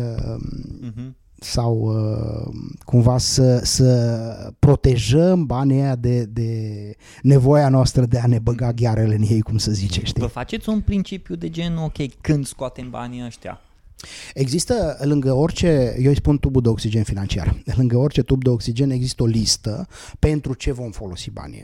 uh-huh sau uh, cumva să, să protejăm banii aia de, de nevoia noastră de a ne băga ghearele în ei, cum să zice, știi? Vă faceți un principiu de gen, ok, când scoatem banii ăștia? Există lângă orice, eu îi spun tubul de oxigen financiar, lângă orice tub de oxigen există o listă pentru ce vom folosi banii.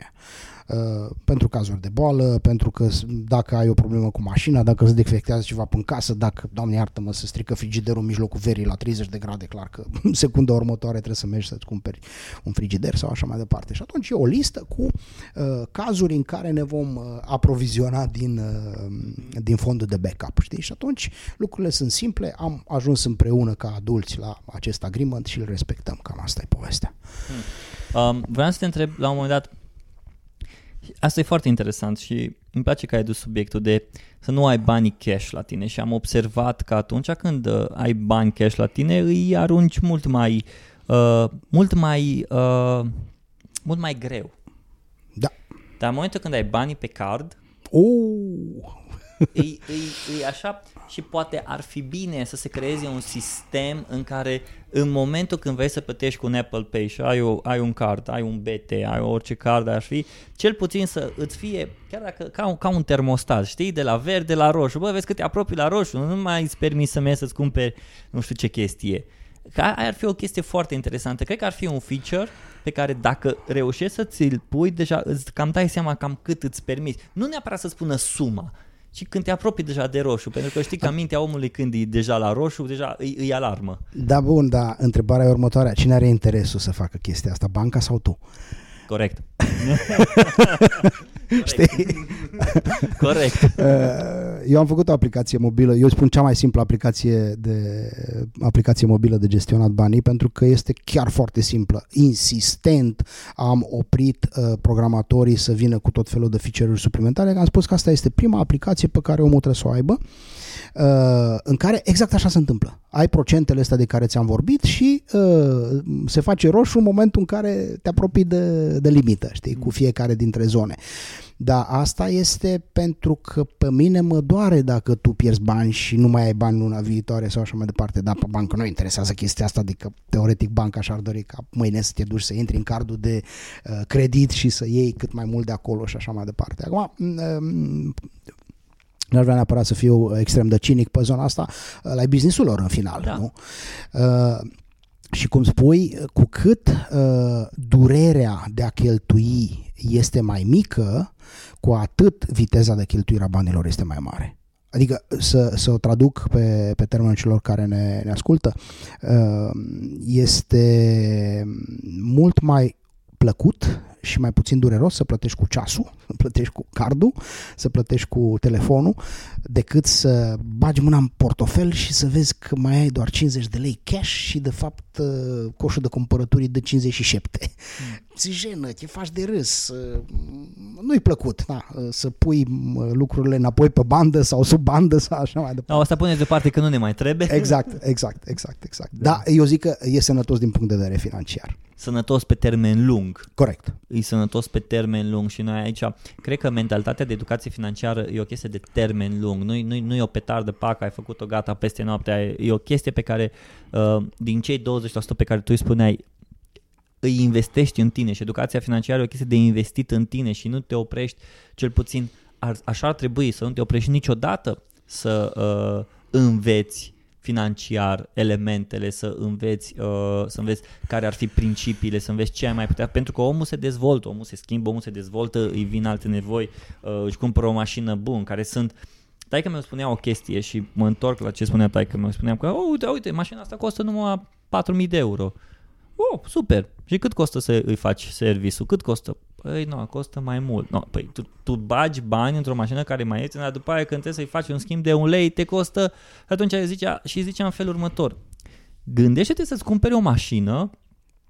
Uh, pentru cazuri de boală, pentru că dacă ai o problemă cu mașina, dacă îți defectează ceva în casă, dacă, doamne iartă-mă, se strică frigiderul în mijlocul verii la 30 de grade, clar că secunda următoare trebuie să mergi să-ți cumperi un frigider sau așa mai departe. Și atunci e o listă cu uh, cazuri în care ne vom uh, aproviziona din, uh, din fondul de backup, știi? Și atunci lucrurile sunt simple, am ajuns împreună ca adulți la acest agreement și îl respectăm. Cam asta e povestea. Hmm. Um, vreau să te întreb la un moment dat, Asta e foarte interesant și îmi place că ai dus subiectul de să nu ai banii cash la tine și am observat că atunci când uh, ai bani cash la tine îi arunci mult mai uh, mult mai uh, mult mai greu. Da. Dar în momentul când ai banii pe card, oh. e, e, e așa și poate ar fi bine să se creeze un sistem în care în momentul când vrei să plătești cu un Apple Pay și ai, o, ai un card, ai un BT, ai orice card ar fi, cel puțin să îți fie, chiar dacă ca un, ca un termostat, știi, de la verde la roșu, bă, vezi că te apropii la roșu, nu mai îți permis să mergi să-ți cumperi nu știu ce chestie. Că aia ar fi o chestie foarte interesantă. Cred că ar fi un feature pe care dacă reușești să ți-l pui, deja îți cam dai seama cam cât îți permiți. Nu neapărat să spună suma, și când te apropii deja de roșu, pentru că știi că mintea omului când e deja la roșu, deja îi, îi alarmă. Da, bun, dar întrebarea e următoarea. Cine are interesul să facă chestia asta, banca sau tu? Corect. Știi? Corect. Uh, eu am făcut o aplicație mobilă, eu spun cea mai simplă aplicație de aplicație mobilă de gestionat banii pentru că este chiar foarte simplă. Insistent am oprit uh, programatorii să vină cu tot felul de feature-uri suplimentare, că am spus că asta este prima aplicație pe care omul trebuie să o aibă. Uh, în care exact așa se întâmplă. Ai procentele astea de care ți-am vorbit și uh, se face roșu în momentul în care te apropii de, de limită, știi, cu fiecare dintre zone. Dar asta este pentru că pe mine mă doare dacă tu pierzi bani și nu mai ai bani luna viitoare sau așa mai departe. Dar pe bancă nu interesează chestia asta, adică teoretic banca și-ar dori ca mâine să te duci să intri în cardul de uh, credit și să iei cât mai mult de acolo și așa mai departe. Acum, uh, nu ar vrea neapărat să fiu extrem de cinic pe zona asta, la businessul lor în final. Da. Nu? Uh, și cum spui, cu cât uh, durerea de a cheltui este mai mică, cu atât viteza de cheltuire a banilor este mai mare. Adică să, să o traduc pe, pe termenul celor care ne, ne ascultă, uh, este mult mai plăcut și mai puțin dureros să plătești cu ceasul, să plătești cu cardul, să plătești cu telefonul, decât să bagi mâna în portofel și să vezi că mai ai doar 50 de lei cash și de fapt uh, coșul de cumpărături de 57. Mm. Ți jenă, te faci de râs, uh, nu-i plăcut da, uh, să pui lucrurile înapoi pe bandă sau sub bandă sau așa mai departe. Da, asta puneți deoparte că nu ne mai trebuie. Exact, exact, exact, exact. Da. da, eu zic că e sănătos din punct de vedere financiar sănătos pe termen lung. Corect. E sănătos pe termen lung și noi aici, cred că mentalitatea de educație financiară e o chestie de termen lung. Nu, nu, nu e o petardă, pac, ai făcut-o gata peste noapte, e o chestie pe care, uh, din cei 20% pe care tu îi spuneai, îi investești în tine și educația financiară e o chestie de investit în tine și nu te oprești, cel puțin ar, așa ar trebui, să nu te oprești niciodată să uh, înveți financiar elementele, să înveți, uh, să înveți care ar fi principiile, să înveți ce ai mai putea, pentru că omul se dezvoltă, omul se schimbă, omul se dezvoltă, îi vin alte nevoi, uh, își cumpără o mașină bună, care sunt Taică mi spunea o chestie și mă întorc la ce spunea taică mi spuneam că, oh, uite, uite, mașina asta costă numai 4.000 de euro. Oh, super. Și cât costă să îi faci serviciul? Cât costă? Păi nu, costă mai mult. No, păi tu, tu bagi bani într-o mașină care mai ieftină, dar după aia când trebuie să-i faci un schimb de un lei, te costă... Atunci zicea, și zicea în felul următor. Gândește-te să-ți cumperi o mașină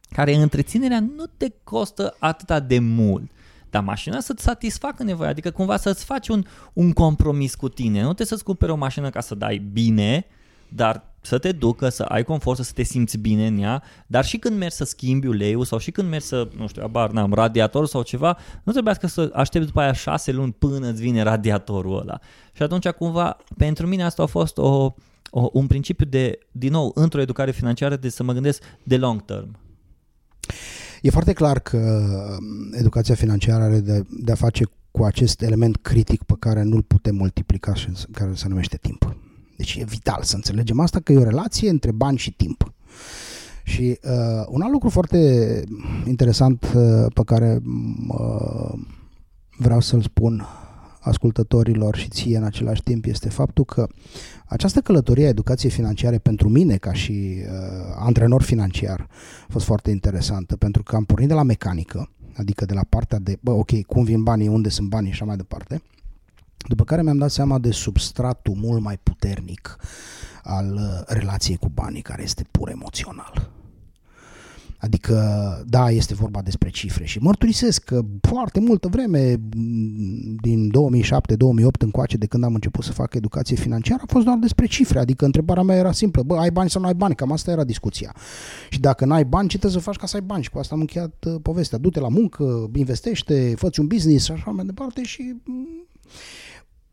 care întreținerea nu te costă atâta de mult. Dar mașina să-ți satisfacă nevoia, adică cumva să-ți faci un, un compromis cu tine. Nu trebuie să-ți cumperi o mașină ca să dai bine, dar să te ducă, să ai confort, să te simți bine în ea, dar și când mergi să schimbi uleiul sau și când mergi să, nu știu, abar n-am, radiator sau ceva, nu trebuiască să aștepți după aia șase luni până îți vine radiatorul ăla. Și atunci cumva, pentru mine asta a fost o, o, un principiu de, din nou, într-o educare financiară de să mă gândesc de long term. E foarte clar că um, educația financiară are de, de a face cu acest element critic pe care nu-l putem multiplica și care se numește timp. Deci e vital să înțelegem asta, că e o relație între bani și timp. Și uh, un alt lucru foarte interesant uh, pe care uh, vreau să-l spun ascultătorilor și ție în același timp este faptul că această călătorie a educației financiare pentru mine ca și uh, antrenor financiar a fost foarte interesantă pentru că am pornit de la mecanică, adică de la partea de, bă, ok, cum vin banii, unde sunt banii și așa mai departe, după care mi-am dat seama de substratul mult mai puternic al uh, relației cu banii, care este pur emoțional. Adică, da, este vorba despre cifre și mărturisesc că foarte multă vreme, mm, din 2007-2008 încoace, de când am început să fac educație financiară, a fost doar despre cifre. Adică întrebarea mea era simplă, bă, ai bani sau nu ai bani? Cam asta era discuția. Și dacă n-ai bani, ce trebuie să faci ca să ai bani? Și cu asta am încheiat uh, povestea. Du-te la muncă, investește, fă un business și așa mai departe și mm,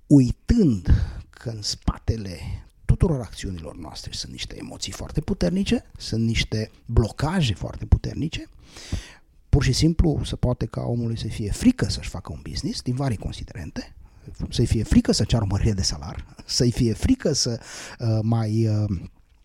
uitând că în spatele tuturor acțiunilor noastre sunt niște emoții foarte puternice, sunt niște blocaje foarte puternice, pur și simplu se poate ca omului să fie frică să-și facă un business din vari considerente, să-i fie frică să ceară o mărire de salar, să-i fie frică să uh, mai uh,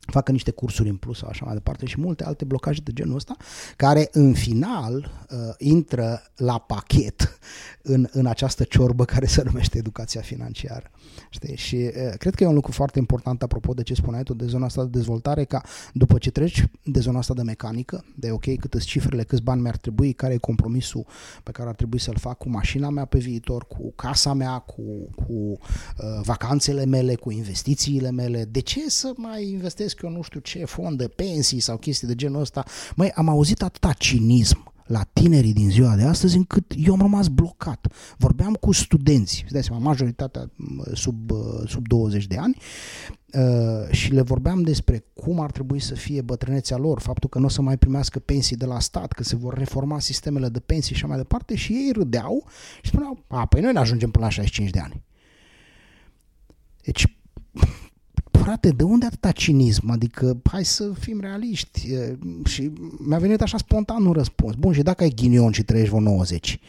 facă niște cursuri în plus sau așa mai departe și multe alte blocaje de genul ăsta, care în final uh, intră la pachet în, în această ciorbă care se numește educația financiară. Știi? Și uh, cred că e un lucru foarte important apropo de ce spuneai tu de zona asta de dezvoltare, ca după ce treci de zona asta de mecanică, de ok, cât sunt cifrele, câți bani mi-ar trebui, care e compromisul pe care ar trebui să-l fac cu mașina mea pe viitor, cu casa mea, cu, cu uh, vacanțele mele, cu investițiile mele, de ce să mai investesc eu nu știu ce fond de pensii sau chestii de genul ăsta. Măi, am auzit atâta cinism la tinerii din ziua de astăzi încât eu am rămas blocat. Vorbeam cu studenți, îți dai seama, majoritatea sub, sub 20 de ani uh, și le vorbeam despre cum ar trebui să fie bătrânețea lor, faptul că nu o să mai primească pensii de la stat, că se vor reforma sistemele de pensii și așa mai departe și ei râdeau și spuneau, a, păi noi ne ajungem până la 65 de ani. Deci, frate, de unde atâta cinism? Adică, hai să fim realiști. Și mi-a venit așa spontan un răspuns. Bun, și dacă ai ghinion și trăiești vreo 90?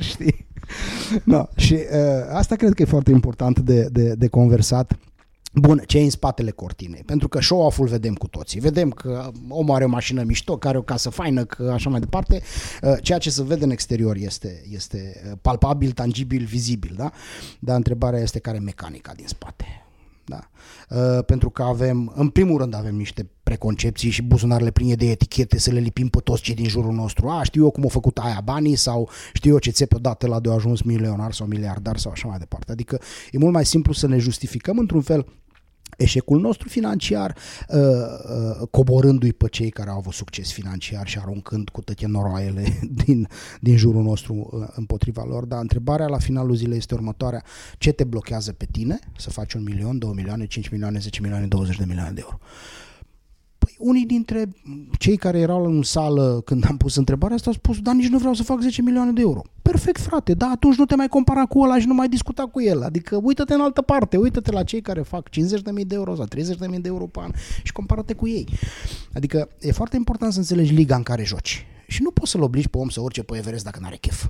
Știi? No, și uh, asta cred că e foarte important de, de, de conversat Bun, ce e în spatele cortinei? Pentru că show-off-ul vedem cu toții. Vedem că omul are o mașină mișto, care are o casă faină, că așa mai departe. Uh, ceea ce se vede în exterior este, este uh, palpabil, tangibil, vizibil, da? Dar întrebarea este care e mecanica din spate. Da. Uh, pentru că avem, în primul rând avem niște preconcepții și buzunarele pline de etichete să le lipim pe toți cei din jurul nostru. A, știu eu cum a făcut aia banii sau știu eu ce țepe odată la de a ajuns milionar sau miliardar sau așa mai departe. Adică e mult mai simplu să ne justificăm într-un fel eșecul nostru financiar, uh, uh, coborându-i pe cei care au avut succes financiar și aruncând cu toate noroaiele din, din jurul nostru uh, împotriva lor. Dar întrebarea la finalul zilei este următoarea. Ce te blochează pe tine să faci un milion, două milioane, cinci milioane, zece milioane, 20 de milioane de euro? Păi unii dintre cei care erau în sală când am pus întrebarea asta au spus, dar nici nu vreau să fac 10 milioane de euro. Perfect, frate, dar atunci nu te mai compara cu ăla și nu mai discuta cu el. Adică uită-te în altă parte, uită-te la cei care fac 50.000 de euro sau 30.000 de euro pe an și compară-te cu ei. Adică e foarte important să înțelegi liga în care joci. Și nu poți să-l obligi pe om să urce pe Everest dacă n-are chef.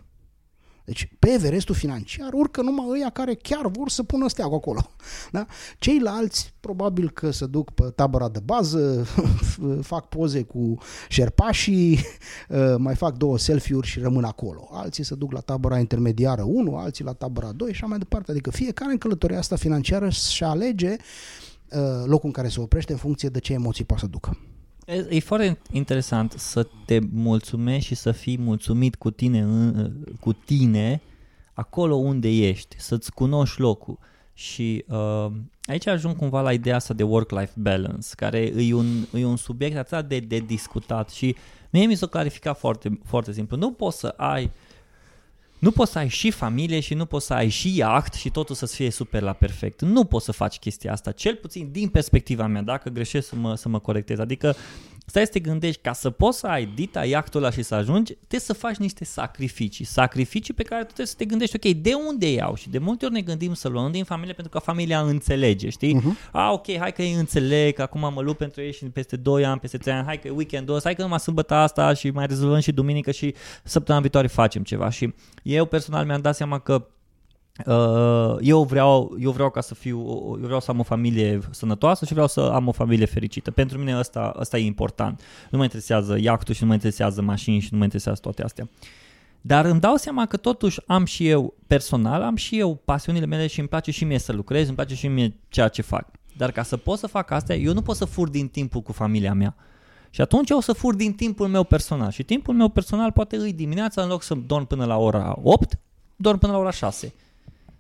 Deci pe Everestul financiar urcă numai ăia care chiar vor să pună steagul acolo. Da? Ceilalți probabil că se duc pe tabăra de bază, fac poze cu șerpașii, uh, mai fac două selfie-uri și rămân acolo. Alții se duc la tabăra intermediară 1, alții la tabăra 2 și așa mai departe. Adică fiecare în călătoria asta financiară și alege uh, locul în care se oprește în funcție de ce emoții poate să ducă. E foarte interesant să te mulțumești și să fii mulțumit cu tine, cu tine acolo unde ești, să-ți cunoști locul. Și uh, aici ajung cumva la ideea asta de work-life balance, care e un, e un subiect atât de, de discutat și mie mi s-a clarificat foarte, foarte simplu. Nu poți să ai uh, nu poți să ai și familie și nu poți să ai și iaht și totul să fie super la perfect. Nu poți să faci chestia asta, cel puțin din perspectiva mea, dacă greșesc să mă, să mă corectez. Adică stai să te gândești, ca să poți să ai dita iactul ăla și să ajungi, trebuie să faci niște sacrificii. Sacrificii pe care tu trebuie să te gândești, ok, de unde iau? Și de multe ori ne gândim să luăm din familie pentru că familia înțelege, știi? Uh-huh. A, ok, hai că ei înțeleg, că acum mă lupt pentru ei și peste 2 ani, peste 3 ani, hai că e weekendul ăsta, hai că numai sâmbătă asta și mai rezolvăm și duminică și săptămâna viitoare facem ceva. Și eu personal mi-am dat seama că Uh, eu vreau, eu vreau ca să fiu, eu vreau să am o familie sănătoasă și vreau să am o familie fericită. Pentru mine asta, asta e important. Nu mă interesează iactul și nu mă interesează mașini și nu mă interesează toate astea. Dar îmi dau seama că totuși am și eu personal, am și eu pasiunile mele și îmi place și mie să lucrez, îmi place și mie ceea ce fac. Dar ca să pot să fac asta, eu nu pot să fur din timpul cu familia mea. Și atunci o să fur din timpul meu personal. Și timpul meu personal poate îi dimineața, în loc să dorm până la ora 8, dorm până la ora 6.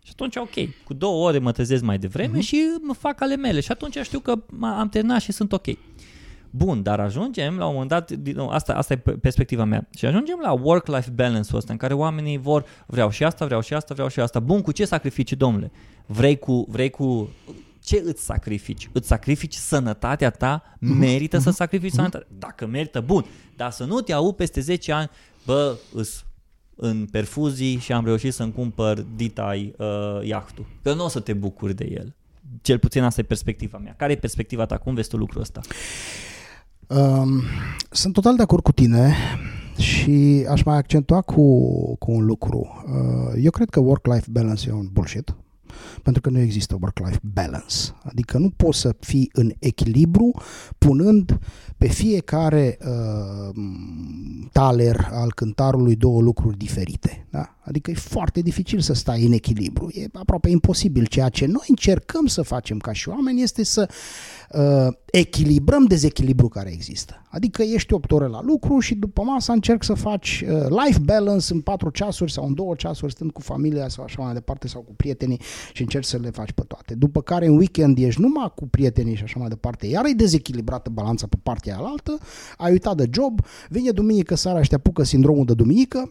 Și atunci, ok, cu două ore mă trezesc mai devreme uh-huh. și mă fac ale mele. Și atunci știu că am terminat și sunt ok. Bun, dar ajungem la un moment dat, asta, asta e perspectiva mea, și ajungem la work-life balance-ul ăsta în care oamenii vor, vreau și asta, vreau și asta, vreau și asta. Bun, cu ce sacrifici, domnule? Vrei cu, vrei cu ce îți sacrifici? Îți sacrifici sănătatea ta? Mhm. Merită uh-huh. să mhm. sacrifici uh-huh. sănătatea? Dacă merită, bun. Dar să nu te aud peste 10 ani, bă, îs în perfuzii și am reușit să-mi cumpăr Ditai uh, iahtul. Că nu o să te bucuri de el. Cel puțin asta e perspectiva mea. Care e perspectiva ta? Cum vezi tu lucrul ăsta? Um, sunt total de acord cu tine și aș mai accentua cu, cu un lucru. Uh, eu cred că work-life balance e un bullshit pentru că nu există work-life balance. Adică nu poți să fii în echilibru punând pe fiecare uh, taler al cântarului două lucruri diferite. Da? Adică e foarte dificil să stai în echilibru. E aproape imposibil. Ceea ce noi încercăm să facem ca și oameni este să uh, echilibrăm dezechilibru care există. Adică ești 8 ore la lucru și după masa încerc să faci uh, life balance în 4 ceasuri sau în 2 ceasuri stând cu familia sau așa mai departe sau cu prietenii și încerci să le faci pe toate. După care în weekend ești numai cu prietenii și așa mai departe. Iar e dezechilibrată balanța pe partea alaltă, ai uitat de job, vine duminică seara și te apucă sindromul de duminică,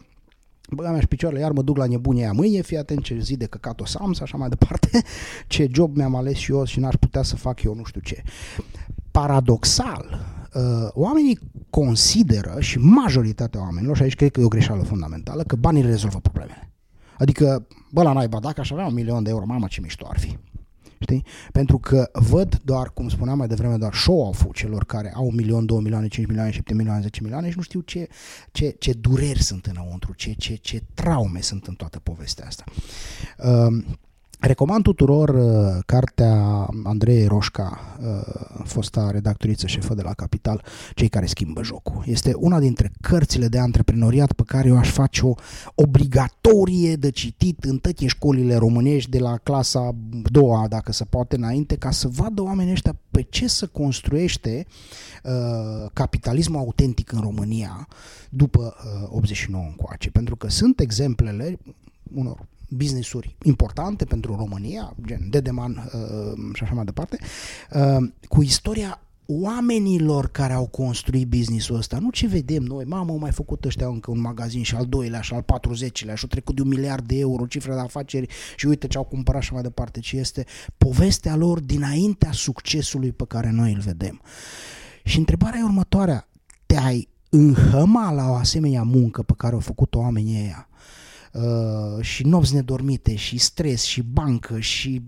băga mea și picioarele, iar mă duc la nebunia aia mâine, fii atent ce zi de căcat o să am și așa mai departe, ce job mi-am ales și eu și n-aș putea să fac eu nu știu ce. Paradoxal, uh, oamenii consideră și majoritatea oamenilor, și aici cred că e o greșeală fundamentală, că banii rezolvă problemele. Adică, bă, la naiba, dacă aș avea un milion de euro, mamă ce mișto ar fi. Știi? Pentru că văd doar, cum spuneam mai devreme, doar show-off-ul celor care au un milion, 2 milioane, 5 milioane, 7 milioane, 10 milioane și nu știu ce, ce, ce dureri sunt înăuntru, ce, ce, ce traume sunt în toată povestea asta. Uh, Recomand tuturor uh, cartea Andrei Roșca, uh, fosta redactoriță șefă de la Capital, Cei care schimbă jocul. Este una dintre cărțile de antreprenoriat pe care eu aș face-o obligatorie de citit în toate școlile românești de la clasa doua, dacă se poate înainte, ca să vadă oamenii ăștia pe ce să construiește uh, capitalismul autentic în România după uh, 89 încoace. Pentru că sunt exemplele unor business-uri importante pentru România, gen Dedeman uh, și așa mai departe, uh, cu istoria oamenilor care au construit businessul ăsta, nu ce vedem noi, mamă, au mai făcut ăștia încă un magazin și al doilea și al 40-lea și au trecut de un miliard de euro, cifre de afaceri și uite ce au cumpărat și mai departe, ci este povestea lor dinaintea succesului pe care noi îl vedem. Și întrebarea e următoarea, te-ai înhăma la o asemenea muncă pe care au făcut oamenii ăia? Uh, și nopți nedormite și stres și bancă și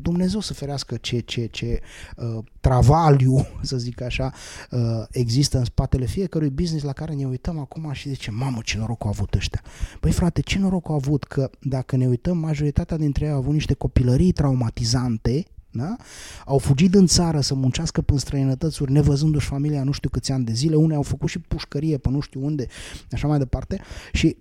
Dumnezeu să ferească ce, ce, ce uh, travaliu, să zic așa, uh, există în spatele fiecărui business la care ne uităm acum și zicem, mamă, ce noroc au avut ăștia. Păi frate, ce noroc au avut că dacă ne uităm, majoritatea dintre ei au avut niște copilării traumatizante, da? Au fugit din țară să muncească până străinătățuri, nevăzându-și familia nu știu câți ani de zile, unei au făcut și pușcărie pe nu știu unde, așa mai departe, și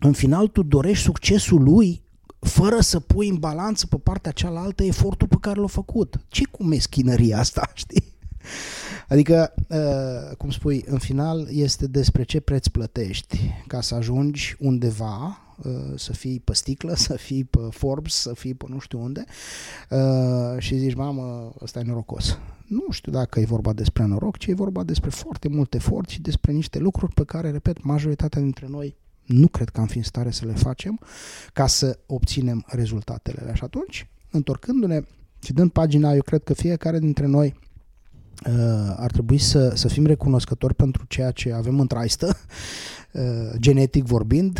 în final tu dorești succesul lui fără să pui în balanță pe partea cealaltă efortul pe care l-a făcut. Ce cu meschinăria asta, știi? Adică, uh, cum spui, în final este despre ce preț plătești ca să ajungi undeva, uh, să fii pe sticlă, să fii pe Forbes, să fii pe nu știu unde uh, și zici, mamă, ăsta e norocos. Nu știu dacă e vorba despre noroc, ci e vorba despre foarte mult efort și despre niște lucruri pe care, repet, majoritatea dintre noi nu cred că am fi în stare să le facem ca să obținem rezultatele. Și atunci, întorcându-ne și dând pagina, eu cred că fiecare dintre noi uh, ar trebui să, să fim recunoscători pentru ceea ce avem în traistă Uh, genetic vorbind,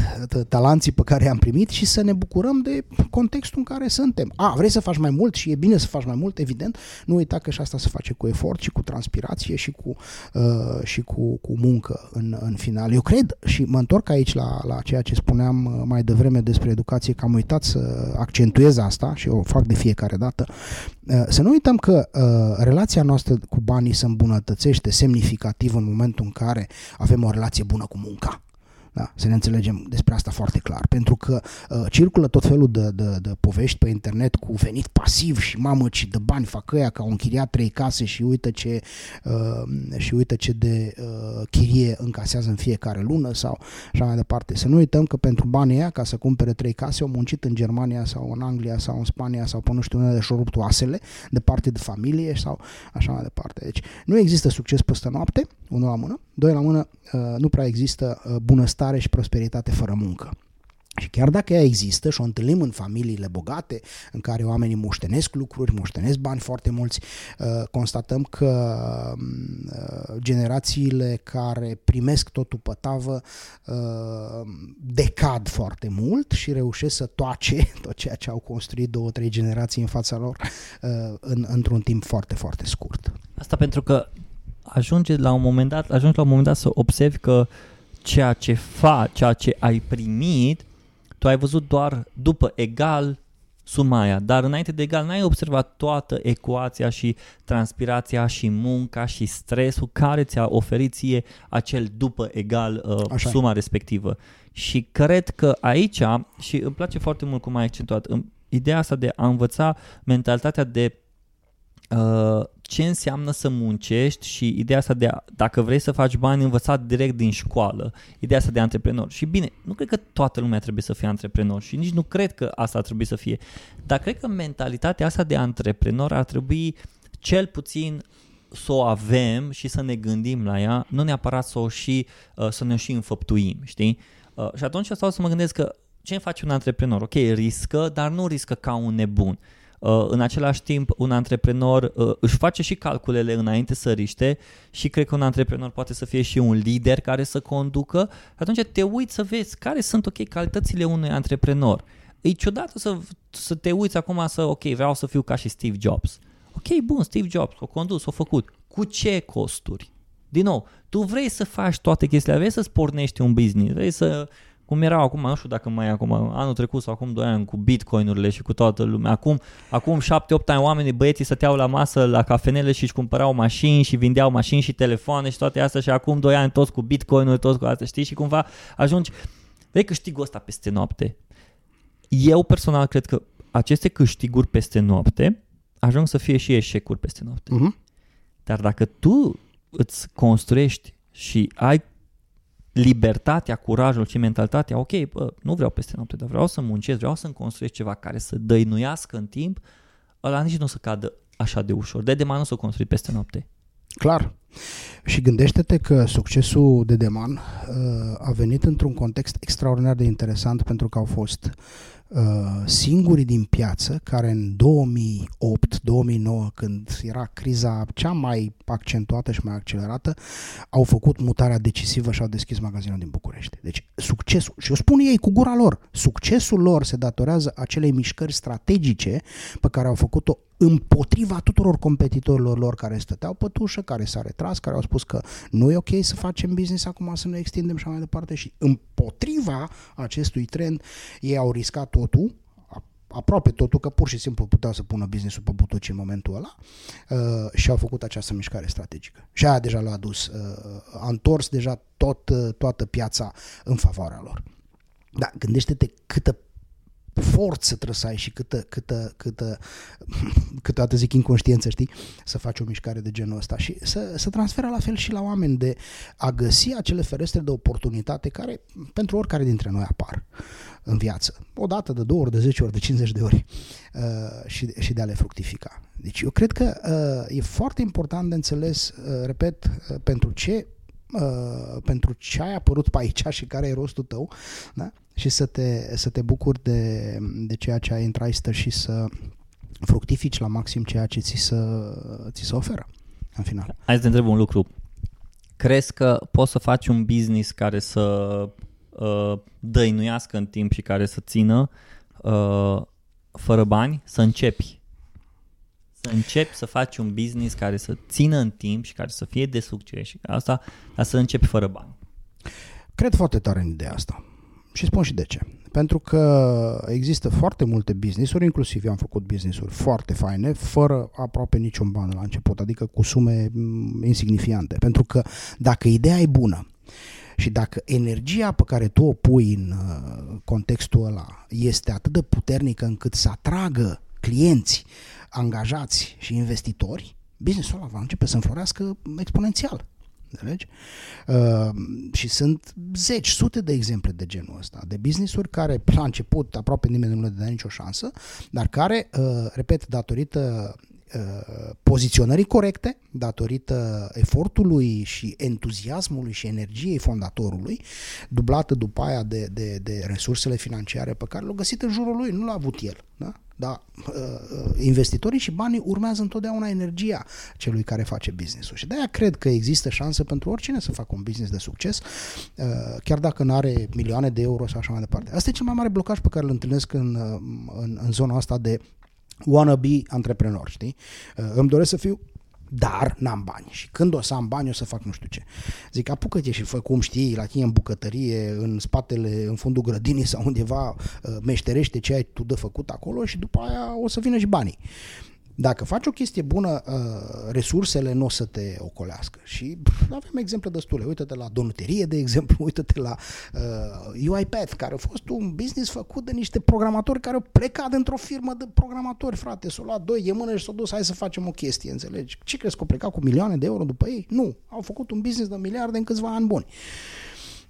talanții pe care i-am primit și să ne bucurăm de contextul în care suntem. A, vrei să faci mai mult și e bine să faci mai mult, evident, nu uita că și asta se face cu efort și cu transpirație și cu, uh, și cu, cu muncă în, în final. Eu cred și mă întorc aici la, la ceea ce spuneam uh, mai devreme despre educație, că am uitat să accentuez asta și o fac de fiecare dată. Uh, să nu uităm că uh, relația noastră cu banii se îmbunătățește semnificativ în momentul în care avem o relație bună cu munca. Da, să ne înțelegem despre asta foarte clar, pentru că uh, circulă tot felul de, de, de povești pe internet cu venit pasiv și mamă ce de bani fac ăia că au închiriat trei case și uite ce, uh, și uite ce de uh, chirie încasează în fiecare lună sau așa mai departe. Să nu uităm că pentru banii ăia, ca să cumpere trei case, au muncit în Germania sau în Anglia sau în Spania sau pe nu știu unde și-au rupt oasele de parte de familie sau așa mai departe. Deci nu există succes peste noapte, unul la mână, doi la mână, uh, nu prea există uh, bunăstare și prosperitate fără muncă. Și chiar dacă ea există și o întâlnim în familiile bogate, în care oamenii moștenesc lucruri, moștenesc bani foarte mulți, uh, constatăm că generațiile care primesc totul pe tavă decad foarte mult și reușesc să toace tot ceea ce au construit două, trei generații în fața lor în, într-un timp foarte, foarte scurt. Asta pentru că ajunge la un moment dat, ajungi la un moment dat să observi că ceea ce faci, ceea ce ai primit, tu ai văzut doar după egal suma aia, dar înainte de egal n-ai observat toată ecuația și transpirația și munca și stresul care ți-a oferit ție acel după egal uh, suma respectivă. Și cred că aici, și îmi place foarte mult cum ai accentuat, ideea asta de a învăța mentalitatea de uh, ce înseamnă să muncești și ideea asta de a, dacă vrei să faci bani învățat direct din școală, ideea asta de antreprenor. Și bine, nu cred că toată lumea trebuie să fie antreprenor și nici nu cred că asta ar trebui să fie, dar cred că mentalitatea asta de antreprenor ar trebui cel puțin să o avem și să ne gândim la ea, nu neapărat să o și, uh, să ne o și înfăptuim, știi? Uh, și atunci stau să mă gândesc că ce face un antreprenor? Ok, riscă, dar nu riscă ca un nebun. Uh, în același timp, un antreprenor uh, își face și calculele înainte să riște și cred că un antreprenor poate să fie și un lider care să conducă. Atunci te uiți să vezi care sunt, ok, calitățile unui antreprenor. E ciudat să, să te uiți acum să, ok, vreau să fiu ca și Steve Jobs. Ok, bun, Steve Jobs, o condus, o făcut. Cu ce costuri? Din nou, tu vrei să faci toate chestiile, vrei să-ți pornești un business, vrei să cum erau acum, nu știu dacă mai e acum, anul trecut sau acum 2 ani cu bitcoinurile și cu toată lumea. Acum, acum 7-8 ani oamenii, băieții stăteau la masă la cafenele și își cumpărau mașini și vindeau mașini și telefoane și toate astea și acum 2 ani toți cu bitcoinuri, toți cu asta, știi? Și cumva ajungi, vei câștigul ăsta peste noapte. Eu personal cred că aceste câștiguri peste noapte ajung să fie și eșecuri peste noapte. Uh-huh. Dar dacă tu îți construiești și ai libertatea, curajul și mentalitatea, ok, bă, nu vreau peste noapte, dar vreau să muncesc, vreau să-mi construiesc ceva care să dăinuiască în timp, ăla nici nu o să cadă așa de ușor. De Deman nu s-o construi peste noapte. Clar. Și gândește-te că succesul de Deman uh, a venit într-un context extraordinar de interesant pentru că au fost uh, singurii din piață care în 2008-2009, când era criza cea mai accentuată și mai accelerată, au făcut mutarea decisivă și au deschis magazinul din București. Deci succesul, și o spun ei cu gura lor, succesul lor se datorează acelei mișcări strategice pe care au făcut-o împotriva tuturor competitorilor lor care stăteau pe tușă, care s-au retras, care au spus că nu e ok să facem business acum, să ne extindem și mai departe și împotriva acestui trend ei au riscat totul, aproape totul, că pur și simplu puteau să pună business-ul pe butoci în momentul ăla uh, și au făcut această mișcare strategică. Și aia deja l-a adus, uh, a întors deja tot, uh, toată piața în favoarea lor. Da, gândește-te câtă forță trebuie să ai și câtă, câtă, câtă, câteodată zic inconștiență, știi, să faci o mișcare de genul ăsta și să, să transferă la fel și la oameni de a găsi acele ferestre de oportunitate care pentru oricare dintre noi apar în viață. O dată, de două ori, de 10 ori, de 50 de ori uh, și, și de a le fructifica. Deci eu cred că uh, e foarte important de înțeles, uh, repet, uh, pentru ce uh, pentru ce ai apărut pe aici și care e rostul tău, da? și să te, să te bucuri de, de ceea ce ai în traistă și să fructifici la maxim ceea ce ți se, ți se oferă în final. Hai să te întreb un lucru. Crezi că poți să faci un business care să uh, dăinuiască în timp și care să țină uh, fără bani? Să începi. Să începi să faci un business care să țină în timp și care să fie de succes și asta, dar să începi fără bani. Cred foarte tare în ideea asta. Și spun și de ce. Pentru că există foarte multe business-uri, inclusiv eu am făcut business-uri foarte faine, fără aproape niciun ban la început, adică cu sume mm, insignifiante. Pentru că dacă ideea e bună, și dacă energia pe care tu o pui în uh, contextul ăla este atât de puternică încât să atragă clienți, angajați și investitori, businessul ăla va începe să înflorească exponențial. Înțelegi? Uh, și sunt zeci, sute de exemple de genul ăsta, de business-uri care la început aproape nimeni nu le dă nicio șansă, dar care, uh, repet, datorită uh, poziționării corecte, datorită efortului și entuziasmului și energiei fondatorului, dublată după aia de, de, de resursele financiare pe care le-a găsit în jurul lui, nu l-a avut el. Da? Dar uh, uh, investitorii și banii urmează întotdeauna energia celui care face business-ul. Și de-aia cred că există șansă pentru oricine să facă un business de succes, uh, chiar dacă nu are milioane de euro sau așa mai departe. Asta e cel mai mare blocaj pe care îl întâlnesc în, uh, în, în zona asta de wannabe antreprenor, știi? Uh, îmi doresc să fiu dar n-am bani. Și când o să am bani, o să fac nu știu ce. Zic, apucă-te și fă cum știi, la tine în bucătărie, în spatele, în fundul grădinii sau undeva, uh, meșterește ce ai tu de făcut acolo și după aia o să vină și banii. Dacă faci o chestie bună, uh, resursele nu o să te ocolească. Și pf, avem exemple destule. Uită-te la donuterie, de exemplu, uită-te la uh, UiPath, care a fost un business făcut de niște programatori care au plecat dintr-o firmă de programatori, frate. S-au luat doi, e mână și s-au dus, hai să facem o chestie, înțelegi? Ce crezi că au plecat cu milioane de euro după ei? Nu. Au făcut un business de miliarde în câțiva ani buni.